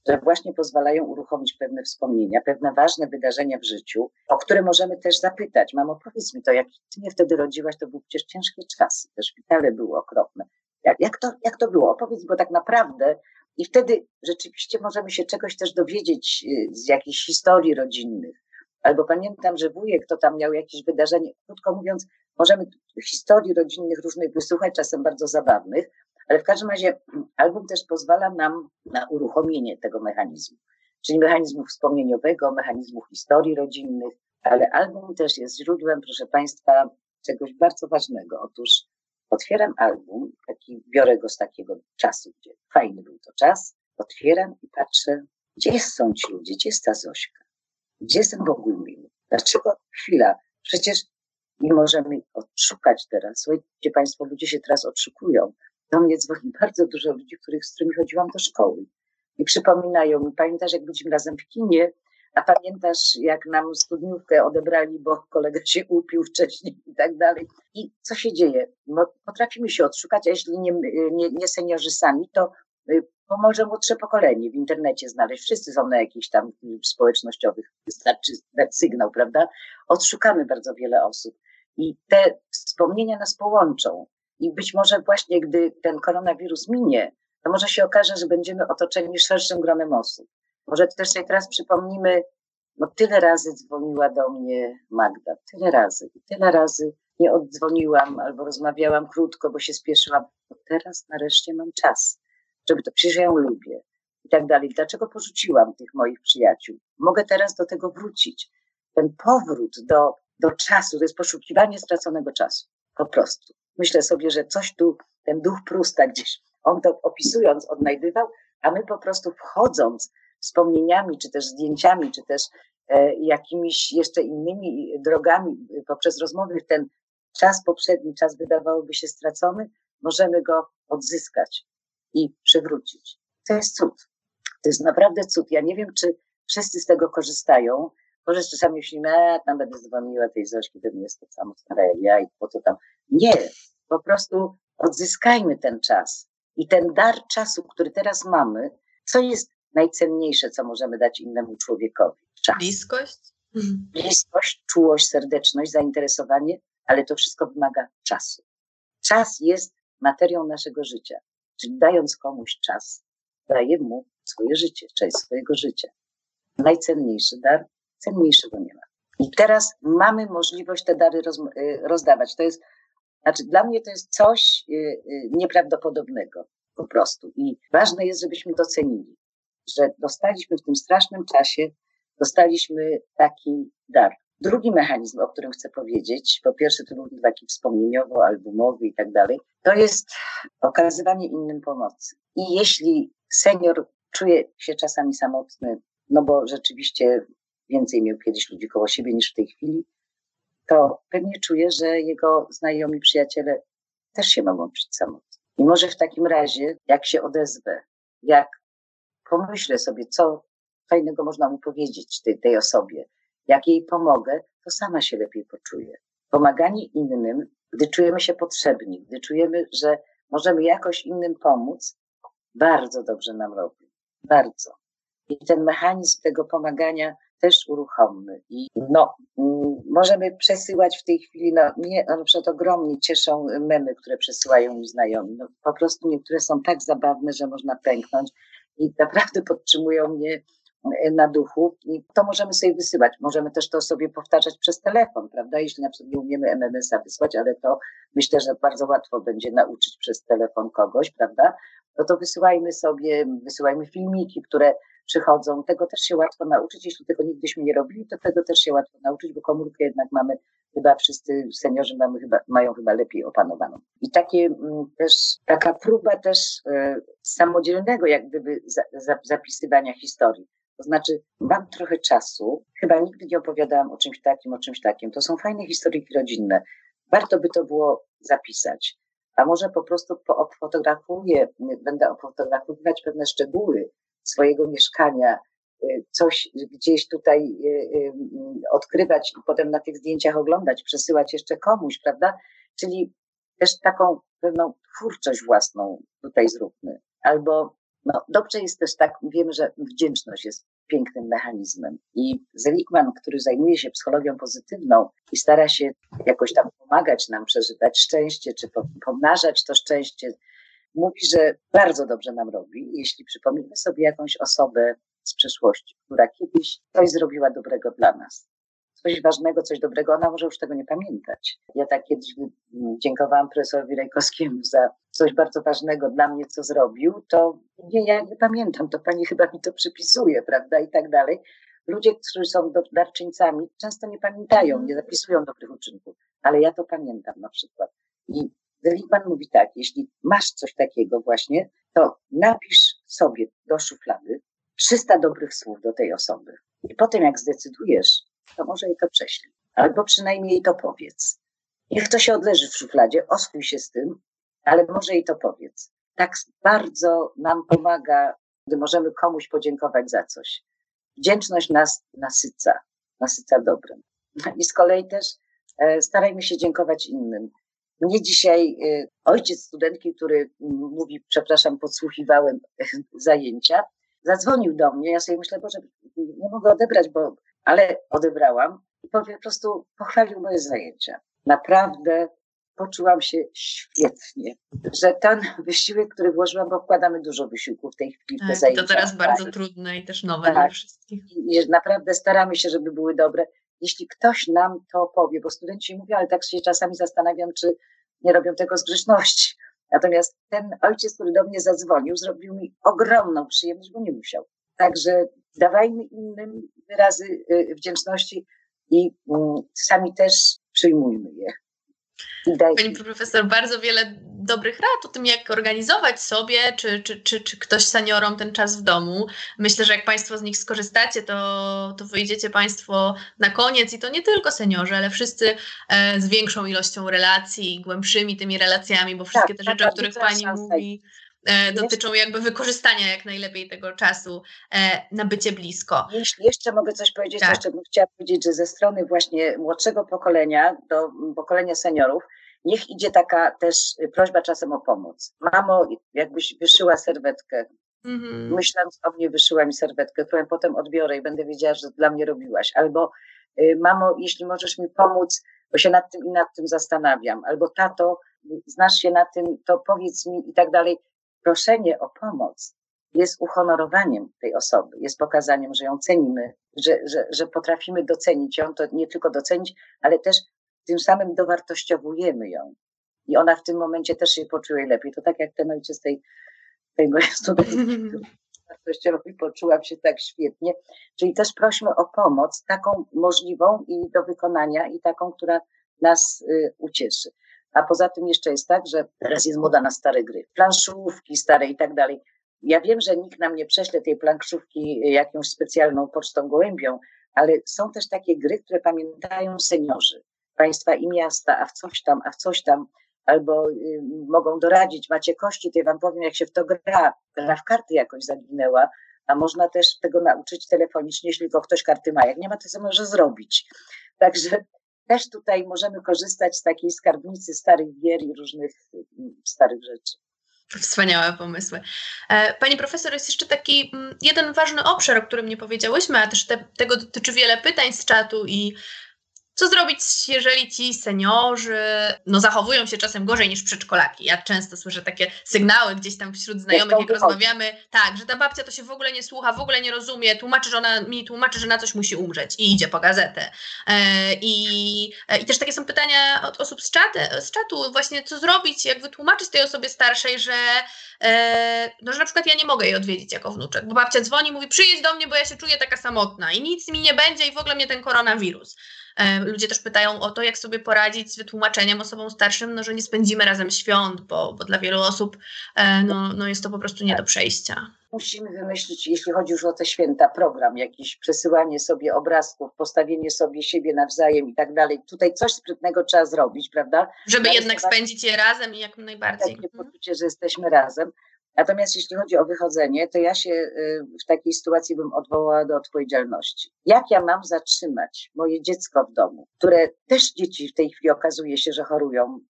które właśnie pozwalają uruchomić pewne wspomnienia, pewne ważne wydarzenia w życiu, o które możemy też zapytać. Mamo, powiedz mi to, jak ty mnie wtedy rodziłaś, to były przecież ciężkie czasy, te szpitale były okropne. Jak, jak, to, jak to było? Opowiedz, bo tak naprawdę i wtedy rzeczywiście możemy się czegoś też dowiedzieć y, z jakichś historii rodzinnych. Albo pamiętam, że wujek to tam miał jakieś wydarzenie, krótko mówiąc, możemy historii rodzinnych różnych wysłuchać, czasem bardzo zabawnych, ale w każdym razie album też pozwala nam na uruchomienie tego mechanizmu, czyli mechanizmu wspomnieniowego, mechanizmu historii rodzinnych, ale album też jest źródłem, proszę Państwa, czegoś bardzo ważnego. Otóż otwieram album, taki, biorę go z takiego czasu, gdzie fajny był to czas, otwieram i patrzę, gdzie są ci ludzie, gdzie jest ta Zośka, gdzie jest ten Bogumił, dlaczego chwila, przecież nie możemy odszukać teraz. Słuchajcie Państwo, ludzie się teraz odszukują do mnie dzwoni bardzo dużo ludzi, których, z którymi chodziłam do szkoły. I przypominają mi, pamiętasz, jak byliśmy razem w kinie, a pamiętasz, jak nam studniówkę odebrali, bo kolega się upił wcześniej i tak dalej. I co się dzieje? Potrafimy się odszukać, a jeśli nie, nie, nie seniorzy sami, to y, pomoże młodsze pokolenie w internecie znaleźć. Wszyscy są na jakichś tam społecznościowych, wystarczy dać sygnał, prawda? Odszukamy bardzo wiele osób. I te wspomnienia nas połączą. I być może właśnie gdy ten koronawirus minie, to może się okaże, że będziemy otoczeni szerszym gronem osób. Może też sobie teraz przypomnimy, no tyle razy dzwoniła do mnie Magda, tyle razy, tyle razy nie oddzwoniłam albo rozmawiałam krótko, bo się spieszyłam. No teraz nareszcie mam czas, żeby to, przecież ją lubię i tak dalej. Dlaczego porzuciłam tych moich przyjaciół? Mogę teraz do tego wrócić. Ten powrót do, do czasu, to jest poszukiwanie straconego czasu, po prostu myślę sobie, że coś tu, ten duch Prusta gdzieś, on to opisując odnajdywał, a my po prostu wchodząc wspomnieniami, czy też zdjęciami, czy też e, jakimiś jeszcze innymi drogami poprzez rozmowy ten czas poprzedni, czas wydawałoby się stracony, możemy go odzyskać i przywrócić. To jest cud. To jest naprawdę cud. Ja nie wiem, czy wszyscy z tego korzystają. Może czasami myślimy, a tam będę dzwoniła tej Zośki, to nie jest to samo stara jak ja i po co tam. Nie, po prostu odzyskajmy ten czas. I ten dar czasu, który teraz mamy, co jest najcenniejsze, co możemy dać innemu człowiekowi? Czas. Bliskość? Bliskość, czułość, serdeczność, zainteresowanie, ale to wszystko wymaga czasu. Czas jest materią naszego życia. Czyli dając komuś czas, daje mu swoje życie, część swojego życia. Najcenniejszy dar, cenniejszego nie ma. I teraz mamy możliwość te dary roz, y, rozdawać. To jest, znaczy dla mnie to jest coś y, y, nieprawdopodobnego po prostu. I ważne jest, żebyśmy docenili, że dostaliśmy w tym strasznym czasie, dostaliśmy taki dar. Drugi mechanizm, o którym chcę powiedzieć, po pierwsze to był taki wspomnieniowo-albumowy i tak dalej, to jest okazywanie innym pomocy. I jeśli senior czuje się czasami samotny, no bo rzeczywiście więcej miał kiedyś ludzi koło siebie niż w tej chwili, to pewnie czuje, że jego znajomi przyjaciele też się mogą czuć samotni. I może w takim razie, jak się odezwę, jak pomyślę sobie, co fajnego można mu powiedzieć tej, tej osobie, jak jej pomogę, to sama się lepiej poczuje. Pomaganie innym, gdy czujemy się potrzebni, gdy czujemy, że możemy jakoś innym pomóc, bardzo dobrze nam robi. Bardzo. I ten mechanizm tego pomagania też uruchommy. I no, mm, możemy przesyłać w tej chwili, no mnie na przykład ogromnie cieszą memy, które przesyłają mi znajomi. No, po prostu niektóre są tak zabawne, że można pęknąć i naprawdę podtrzymują mnie e, na duchu i to możemy sobie wysyłać. Możemy też to sobie powtarzać przez telefon, prawda? Jeśli na przykład nie umiemy MMS-a wysłać, ale to myślę, że bardzo łatwo będzie nauczyć przez telefon kogoś, prawda? No to wysyłajmy sobie, wysyłajmy filmiki, które przychodzą. Tego też się łatwo nauczyć. Jeśli tego nigdyśmy nie robili, to tego też się łatwo nauczyć, bo komórkę jednak mamy chyba wszyscy seniorzy mamy chyba, mają chyba lepiej opanowaną. I takie mm, też, taka próba też e, samodzielnego jak gdyby za, za, zapisywania historii. To znaczy, mam trochę czasu, chyba nigdy nie opowiadałam o czymś takim, o czymś takim. To są fajne historyjki rodzinne. Warto by to było zapisać. A może po prostu fotografuję, będę fotografować pewne szczegóły swojego mieszkania, y, coś gdzieś tutaj y, y, odkrywać i potem na tych zdjęciach oglądać, przesyłać jeszcze komuś, prawda? Czyli też taką pewną twórczość własną tutaj zróbmy. Albo no, dobrze jest też tak, wiemy, że wdzięczność jest pięknym mechanizmem. I Zelikman, który zajmuje się psychologią pozytywną i stara się jakoś tam pomagać nam przeżywać szczęście, czy pomnażać to szczęście, mówi, że bardzo dobrze nam robi, jeśli przypomnimy sobie jakąś osobę z przeszłości, która kiedyś coś zrobiła dobrego dla nas. Coś ważnego, coś dobrego, ona może już tego nie pamiętać. Ja tak kiedyś dziękowałam profesorowi Rajkowskiemu za coś bardzo ważnego dla mnie, co zrobił, to nie, ja nie pamiętam, to pani chyba mi to przypisuje, prawda, i tak dalej. Ludzie, którzy są darczyńcami, często nie pamiętają, nie zapisują dobrych uczynków, ale ja to pamiętam na przykład. I Zelichman mówi tak, jeśli masz coś takiego właśnie, to napisz sobie do szuflady 300 dobrych słów do tej osoby. I potem jak zdecydujesz, to może jej to prześlij. Albo przynajmniej to powiedz. Niech to się odleży w szufladzie, oswój się z tym, ale może jej to powiedz. Tak bardzo nam pomaga, gdy możemy komuś podziękować za coś. Wdzięczność nas nasyca, nasyca dobrem. I z kolei też e, starajmy się dziękować innym. Mnie dzisiaj y, ojciec studentki, który mówi, przepraszam, podsłuchiwałem zajęcia, zadzwonił do mnie. Ja sobie myślę, że nie mogę odebrać, bo, ale odebrałam i po prostu pochwalił moje zajęcia. Naprawdę poczułam się świetnie, że ten wysiłek, który włożyłam, bo wkładamy dużo wysiłku w tej chwili w te tak, zajęcia. To teraz bardzo trudne i też nowe tak. dla wszystkich. I naprawdę staramy się, żeby były dobre jeśli ktoś nam to powie, bo studenci mówią, ale tak się czasami zastanawiam, czy nie robią tego z grzeczności. Natomiast ten ojciec, który do mnie zadzwonił, zrobił mi ogromną przyjemność, bo nie musiał. Także dawajmy innym wyrazy y, wdzięczności i mm, sami też przyjmujmy je. Pani profesor, bardzo wiele dobrych rad o tym, jak organizować sobie, czy, czy, czy, czy ktoś seniorom ten czas w domu. Myślę, że jak Państwo z nich skorzystacie, to, to wyjdziecie Państwo na koniec i to nie tylko seniorzy, ale wszyscy e, z większą ilością relacji, głębszymi tymi relacjami, bo wszystkie tak, te rzeczy, o których Pani mówi, dotyczą jakby wykorzystania jak najlepiej tego czasu e, na bycie blisko. Jeśli jeszcze mogę coś powiedzieć, tak. jeszcze bym chciała powiedzieć, że ze strony właśnie młodszego pokolenia do pokolenia seniorów, niech idzie taka też prośba czasem o pomoc. Mamo, jakbyś wyszyła serwetkę, mm-hmm. myśląc o mnie, wyszyła mi serwetkę, którą potem odbiorę i będę wiedziała, że dla mnie robiłaś. Albo y, mamo, jeśli możesz mi pomóc, bo się nad tym i nad tym zastanawiam, albo tato, znasz się na tym, to powiedz mi i tak dalej. Proszenie o pomoc jest uhonorowaniem tej osoby, jest pokazaniem, że ją cenimy, że, że, że potrafimy docenić ją, to nie tylko docenić, ale też tym samym dowartościowujemy ją. I ona w tym momencie też się poczuje lepiej. To tak jak ten ojciec tej, mojej studentki, wartościowej poczułam się tak świetnie. Czyli też prośmy o pomoc, taką możliwą i do wykonania, i taką, która nas y, ucieszy. A poza tym jeszcze jest tak, że teraz jest moda na stare gry, planszówki stare i tak dalej. Ja wiem, że nikt nam nie prześle tej planszówki jakąś specjalną pocztą gołębią, ale są też takie gry, które pamiętają seniorzy, państwa i miasta, a w coś tam, a w coś tam, albo y, mogą doradzić, macie kości, to ja wam powiem, jak się w to gra. Gra w karty jakoś zaginęła, a można też tego nauczyć telefonicznie, jeśli tylko ktoś karty ma. Jak nie ma, to co może zrobić. Także też tutaj możemy korzystać z takiej skarbnicy starych gier i różnych mm, starych rzeczy. Wspaniałe pomysły. E, pani profesor, jest jeszcze taki mm, jeden ważny obszar, o którym nie powiedziałyśmy, a też te, tego dotyczy wiele pytań z czatu i co zrobić, jeżeli ci seniorzy no, zachowują się czasem gorzej niż przedszkolaki? Ja często słyszę takie sygnały gdzieś tam wśród znajomych, jak rozmawiamy, tak, że ta babcia to się w ogóle nie słucha, w ogóle nie rozumie, tłumaczy, że ona mi tłumaczy, że na coś musi umrzeć i idzie po gazetę. E, i, e, I też takie są pytania od osób z, czatu, z czatu, właśnie co zrobić, jak wytłumaczyć tej osobie starszej, że e, no, że na przykład ja nie mogę jej odwiedzić jako wnuczek, bo babcia dzwoni i mówi przyjedź do mnie, bo ja się czuję taka samotna i nic mi nie będzie i w ogóle mnie ten koronawirus. Ludzie też pytają o to, jak sobie poradzić z wytłumaczeniem osobom starszym, no, że nie spędzimy razem świąt, bo, bo dla wielu osób e, no, no jest to po prostu nie do przejścia. Musimy wymyślić, jeśli chodzi już o te święta, program, jakiś przesyłanie sobie obrazków, postawienie sobie siebie nawzajem i tak dalej. Tutaj coś sprytnego trzeba zrobić, prawda? Żeby jednak spędzić je razem i jak najbardziej. Takie poczucie, że jesteśmy razem. Natomiast jeśli chodzi o wychodzenie, to ja się y, w takiej sytuacji bym odwołała do odpowiedzialności. Jak ja mam zatrzymać moje dziecko w domu, które też dzieci w tej chwili okazuje się, że chorują.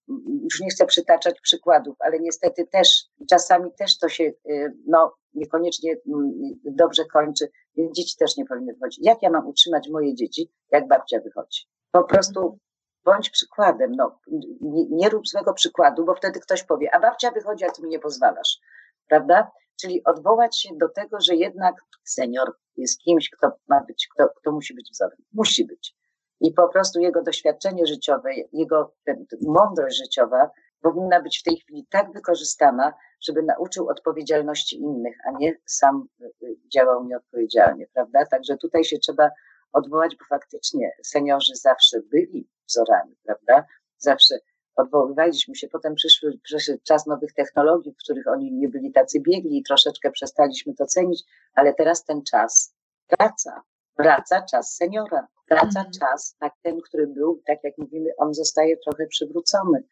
Już nie chcę przytaczać przykładów, ale niestety też czasami też to się y, no, niekoniecznie mm, dobrze kończy, więc dzieci też nie powinny wychodzić. Jak ja mam utrzymać moje dzieci, jak babcia wychodzi? Po prostu bądź przykładem. No, nie, nie rób złego przykładu, bo wtedy ktoś powie, a babcia wychodzi, a ty mi nie pozwalasz prawda? Czyli odwołać się do tego, że jednak senior jest kimś, kto ma być, kto, kto musi być wzorem. Musi być. I po prostu jego doświadczenie życiowe, jego mądrość życiowa powinna być w tej chwili tak wykorzystana, żeby nauczył odpowiedzialności innych, a nie sam y, y, działał nieodpowiedzialnie, prawda? Także tutaj się trzeba odwołać, bo faktycznie seniorzy zawsze byli wzorami, prawda? Zawsze odwoływaliśmy się, potem przyszły, przyszedł czas nowych technologii, w których oni nie byli tacy biegli i troszeczkę przestaliśmy to cenić, ale teraz ten czas wraca. Wraca czas seniora, wraca mhm. czas, tak ten, który był, tak jak mówimy, on zostaje trochę przywrócony.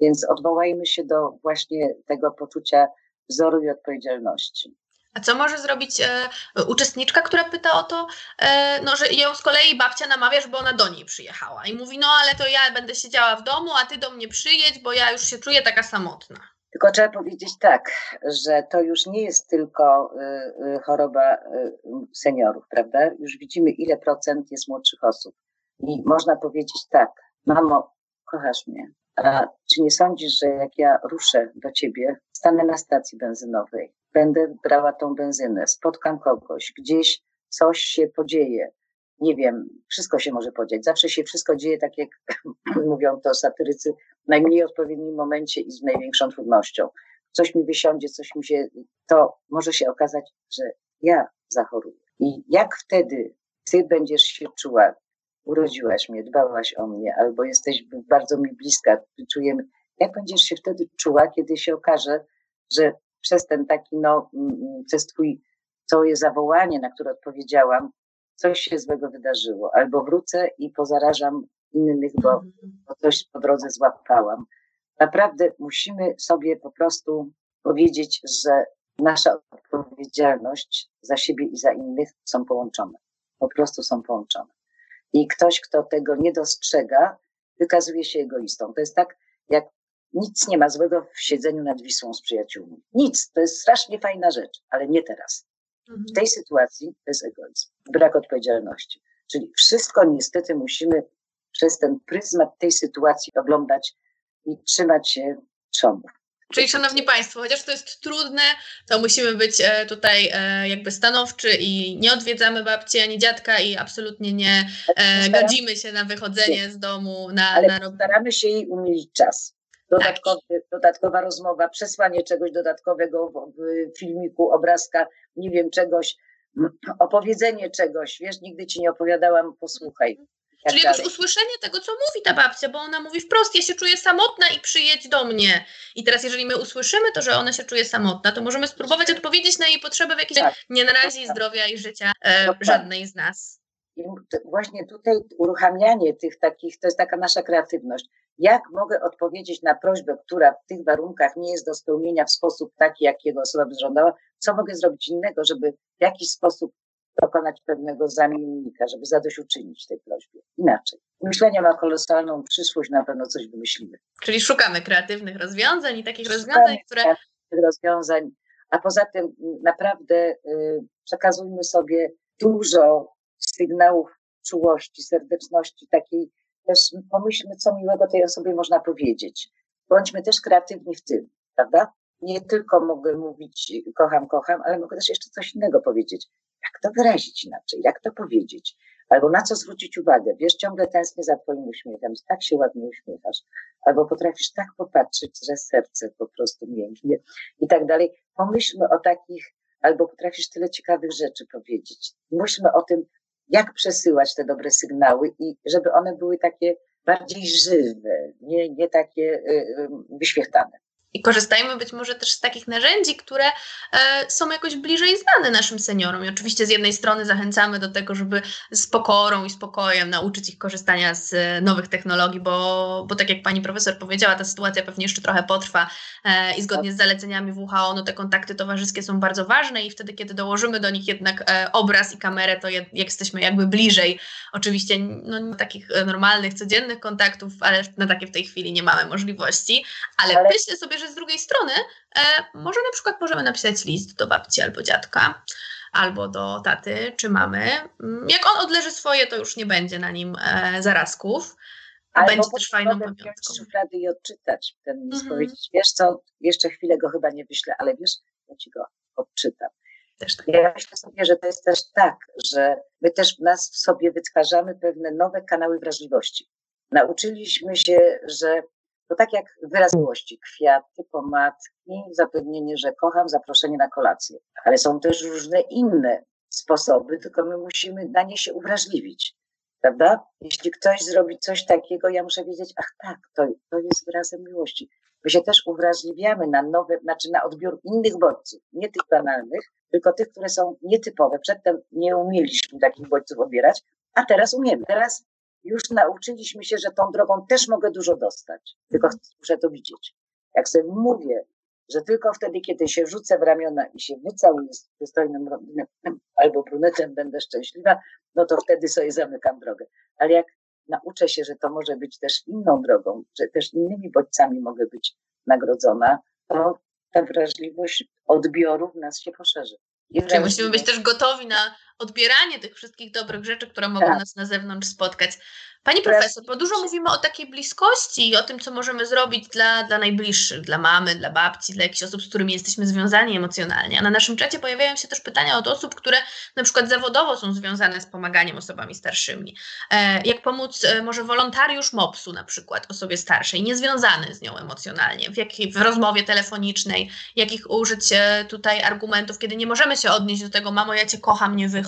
Więc odwołajmy się do właśnie tego poczucia wzoru i odpowiedzialności. A co może zrobić e, uczestniczka, która pyta o to, e, no, że ją z kolei babcia namawia, żeby ona do niej przyjechała i mówi, no ale to ja będę siedziała w domu, a ty do mnie przyjedź, bo ja już się czuję taka samotna. Tylko trzeba powiedzieć tak, że to już nie jest tylko y, choroba y, seniorów, prawda? Już widzimy, ile procent jest młodszych osób. I można powiedzieć tak, mamo, kochasz mnie, a czy nie sądzisz, że jak ja ruszę do ciebie, stanę na stacji benzynowej, będę brała tą benzynę, spotkam kogoś, gdzieś coś się podzieje. Nie wiem, wszystko się może podziać. Zawsze się wszystko dzieje tak, jak mówią to satyrycy, w najmniej odpowiednim momencie i z największą trudnością. Coś mi wysiądzie, coś mi się, to może się okazać, że ja zachoruję. I jak wtedy ty będziesz się czuła, urodziłaś mnie, dbałaś o mnie, albo jesteś bardzo mi bliska, czujemy, jak będziesz się wtedy czuła, kiedy się okaże, że przez ten taki, no, mm, mm, przez twój całe zawołanie, na które odpowiedziałam, coś się złego wydarzyło, albo wrócę i pozarażam innych, bo, mhm. bo coś po drodze złapałam. Naprawdę musimy sobie po prostu powiedzieć, że nasza odpowiedzialność za siebie i za innych są połączone. Po prostu są połączone. I ktoś, kto tego nie dostrzega, wykazuje się egoistą. To jest tak, jak nic nie ma złego w siedzeniu nad Wisłą z przyjaciółmi. Nic. To jest strasznie fajna rzecz, ale nie teraz. W tej sytuacji to jest egoizm, brak odpowiedzialności. Czyli wszystko niestety musimy przez ten pryzmat tej sytuacji oglądać i trzymać się trzonów. Czyli szanowni Państwo, chociaż to jest trudne, to musimy być e, tutaj e, jakby stanowczy i nie odwiedzamy babci ani dziadka i absolutnie nie e, godzimy się na wychodzenie z domu. Na, Ale na... staramy się jej umilić czas. Dodatkowy. Dodatkowa rozmowa, przesłanie czegoś dodatkowego w filmiku, obrazka, nie wiem, czegoś, opowiedzenie czegoś. Wiesz, nigdy ci nie opowiadałam, posłuchaj. Tak Czyli jakoś usłyszenie tego, co mówi ta babcia, bo ona mówi wprost, ja się czuję samotna i przyjedź do mnie. I teraz jeżeli my usłyszymy to, że ona się czuje samotna, to możemy spróbować odpowiedzieć na jej potrzeby w jakiś tak. nie narazi tak. zdrowia i życia e, żadnej z nas. I właśnie tutaj uruchamianie tych takich, to jest taka nasza kreatywność. Jak mogę odpowiedzieć na prośbę, która w tych warunkach nie jest do spełnienia w sposób taki, jakiego osoba by żądała? Co mogę zrobić innego, żeby w jakiś sposób dokonać pewnego zamiennika, żeby zadośćuczynić tej prośbie. Inaczej. Myślenie ma kolosalną przyszłość, na pewno coś wymyślimy. Czyli szukamy kreatywnych rozwiązań i takich szukamy rozwiązań, które... rozwiązań, a poza tym naprawdę y, przekazujmy sobie dużo sygnałów czułości, serdeczności, takiej też pomyślmy, co miłego tej osobie można powiedzieć. Bądźmy też kreatywni w tym, prawda? Nie tylko mogę mówić kocham, kocham, ale mogę też jeszcze coś innego powiedzieć jak to wyrazić inaczej, jak to powiedzieć, albo na co zwrócić uwagę. Wiesz, ciągle tęsknię za Twoim uśmiechem, tak się ładnie uśmiechasz, albo potrafisz tak popatrzeć, że serce po prostu mięknie i tak dalej. Pomyślmy o takich, albo potrafisz tyle ciekawych rzeczy powiedzieć. Myślmy o tym, jak przesyłać te dobre sygnały i żeby one były takie bardziej żywe, nie, nie takie y, y, wyświetlane. I korzystajmy być może też z takich narzędzi, które e, są jakoś bliżej znane naszym seniorom. I oczywiście z jednej strony zachęcamy do tego, żeby z pokorą i spokojem nauczyć ich korzystania z e, nowych technologii, bo, bo tak jak pani profesor powiedziała, ta sytuacja pewnie jeszcze trochę potrwa e, i zgodnie z zaleceniami WHO, no te kontakty towarzyskie są bardzo ważne i wtedy, kiedy dołożymy do nich jednak e, obraz i kamerę, to je, jesteśmy jakby bliżej. Oczywiście no, takich e, normalnych, codziennych kontaktów, ale na takie w tej chwili nie mamy możliwości. Ale, ale... myślę sobie, że z drugiej strony e, może na przykład możemy napisać list do babci albo dziadka, albo do taty czy mamy. Mm, jak on odleży swoje, to już nie będzie na nim e, zarazków. A albo będzie też fajną pamiątką. szuflady i odczytać ten list, mhm. powiedzieć, wiesz co, jeszcze chwilę go chyba nie wyślę, ale wiesz, ja ci go odczytam. Też tak. Ja myślę sobie, że to jest też tak, że my też w nas w sobie wytwarzamy pewne nowe kanały wrażliwości. Nauczyliśmy się, że to tak jak wyraz miłości, kwiaty, pomadki, zapewnienie, że kocham, zaproszenie na kolację. Ale są też różne inne sposoby, tylko my musimy na nie się uwrażliwić. Prawda? Jeśli ktoś zrobi coś takiego, ja muszę wiedzieć, ach tak, to, to jest wyrazem miłości. My się też uwrażliwiamy na nowe, znaczy na odbiór innych bodźców, nie tych banalnych, tylko tych, które są nietypowe. Przedtem nie umieliśmy takich bodźców odbierać, a teraz umiemy. Teraz już nauczyliśmy się, że tą drogą też mogę dużo dostać, tylko muszę to widzieć. Jak sobie mówię, że tylko wtedy, kiedy się rzucę w ramiona i się wycałuję z przystojnym albo brunetem, będę szczęśliwa, no to wtedy sobie zamykam drogę. Ale jak nauczę się, że to może być też inną drogą, że też innymi bodźcami mogę być nagrodzona, to ta wrażliwość odbioru w nas się poszerzy. Czyli musimy być też gotowi na odbieranie tych wszystkich dobrych rzeczy, które mogą tak. nas na zewnątrz spotkać. Pani profesor, bo dużo mówimy o takiej bliskości i o tym, co możemy zrobić dla, dla najbliższych, dla mamy, dla babci, dla jakichś osób, z którymi jesteśmy związani emocjonalnie. A na naszym czacie pojawiają się też pytania od osób, które na przykład zawodowo są związane z pomaganiem osobami starszymi. E, jak pomóc e, może wolontariusz MOPS-u na przykład osobie starszej, niezwiązany z nią emocjonalnie, w, jakiej, w rozmowie telefonicznej, jakich użyć e, tutaj argumentów, kiedy nie możemy się odnieść do tego, mamo, ja cię kocham, nie wychodź.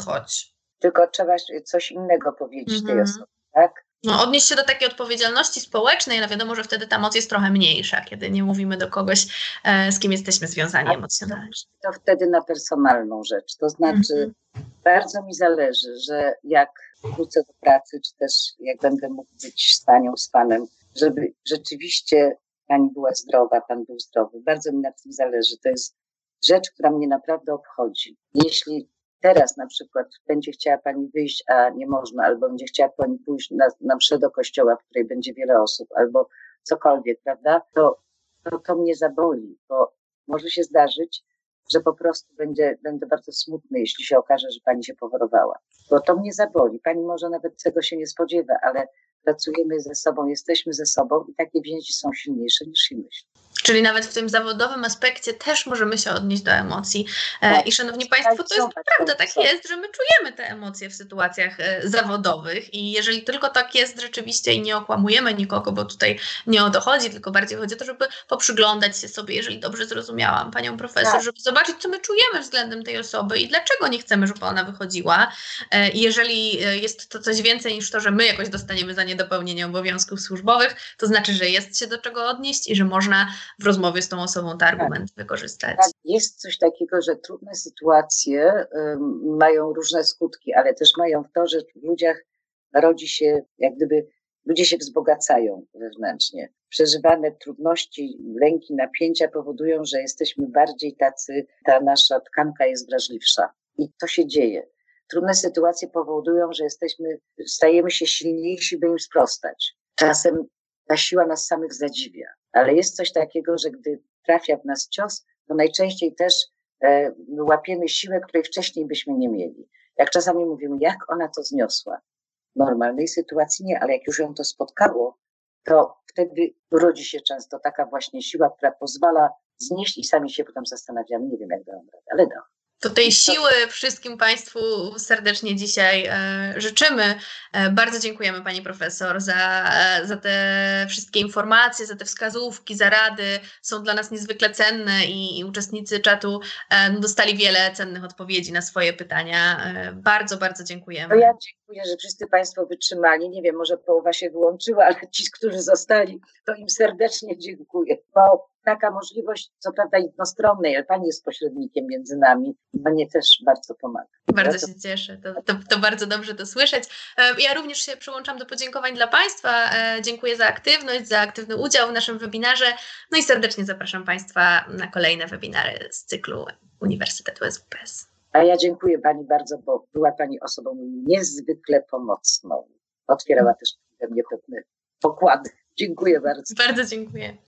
Tylko trzeba coś innego powiedzieć -hmm. tej mhm. osobie, tak? no, odnieść się do takiej odpowiedzialności społecznej, no wiadomo, że wtedy ta moc jest trochę mniejsza, kiedy nie mówimy do kogoś, e, z kim jesteśmy związani A emocjonalnie. To wtedy na personalną rzecz. To znaczy, mm -hmm. bardzo mi zależy, że jak wrócę do pracy, czy też jak będę mógł być z panią, z panem, żeby rzeczywiście pani była zdrowa, pan był zdrowy. Bardzo mi na tym zależy. To jest rzecz, która mnie naprawdę obchodzi. Jeśli teraz na przykład będzie chciała pani wyjść, a nie można, albo będzie chciała pani pójść na, na mszę do kościoła, w której będzie wiele osób, albo cokolwiek, prawda, to, to, to mnie zaboli, bo może się zdarzyć, że po prostu będzie, będę bardzo smutny, jeśli się okaże, że pani się pochorowała. Bo to mnie zaboli. Pani może nawet tego się nie spodziewa, ale pracujemy ze sobą, jesteśmy ze sobą i takie więzi są silniejsze niż się myśli. Czyli nawet w tym zawodowym aspekcie też możemy się odnieść do emocji. E, tak. I szanowni Państwo, to jest prawda, tak jest, że my czujemy te emocje w sytuacjach e, zawodowych i jeżeli tylko tak jest rzeczywiście i nie okłamujemy nikogo, bo tutaj nie o to chodzi, tylko bardziej chodzi o to, żeby poprzyglądać się sobie, jeżeli dobrze zrozumiałam Panią Profesor, tak. żeby zobaczyć, co my czujemy względem tej osoby i dlaczego nie chcemy, żeby ona wychodziła. E, I jeżeli jest to coś więcej niż to, że my jakoś dostaniemy za niedopełnienie obowiązków służbowych, to znaczy, że jest się do czego odnieść i że można w rozmowie z tą osobą ten argument tak. wykorzystać. Tak, jest coś takiego, że trudne sytuacje um, mają różne skutki, ale też mają w to, że w ludziach rodzi się, jak gdyby ludzie się wzbogacają wewnętrznie. Przeżywane trudności, lęki, napięcia powodują, że jesteśmy bardziej tacy, ta nasza tkanka jest wrażliwsza. I to się dzieje. Trudne sytuacje powodują, że jesteśmy, stajemy się silniejsi, by im sprostać. Czasem ta siła nas samych zadziwia. Ale jest coś takiego, że gdy trafia w nas cios, to najczęściej też e, łapiemy siłę, której wcześniej byśmy nie mieli. Jak czasami mówimy, jak ona to zniosła. W normalnej sytuacji nie, ale jak już ją to spotkało, to wtedy rodzi się często taka właśnie siła, która pozwala znieść i sami się potem zastanawiamy, nie wiem jak dam radę, ale dam. To tej siły wszystkim Państwu serdecznie dzisiaj e, życzymy. E, bardzo dziękujemy Pani Profesor za, e, za te wszystkie informacje, za te wskazówki, za rady. Są dla nas niezwykle cenne i, i uczestnicy czatu dostali wiele cennych odpowiedzi na swoje pytania. Bardzo, bardzo dziękujemy. Ja dziękuję, że wszyscy Państwo wytrzymali. Nie wiem, może połowa się wyłączyła, ale ci, którzy zostali, to im serdecznie dziękuję. Bo taka możliwość, co prawda jednostronnej, ale Pani jest pośrednikiem między nami Pani też bardzo pomaga. Bardzo się cieszę, to, to, to, bardzo dobrze to słyszeć. E, ja również się przyłączam do podziękowań dla Państwa. E, dziękuję za aktywność, za aktywny udział w naszym webinarze. No i serdecznie zapraszam Państwa na kolejne webinary z cyklu Uniwersytetu SWPS. A ja dziękuję Pani bardzo, bo była Pani osobą niezwykle pomocną. Otwierała też we mnie pewne pokłady. Dziękuję bardzo. Bardzo dziękuję.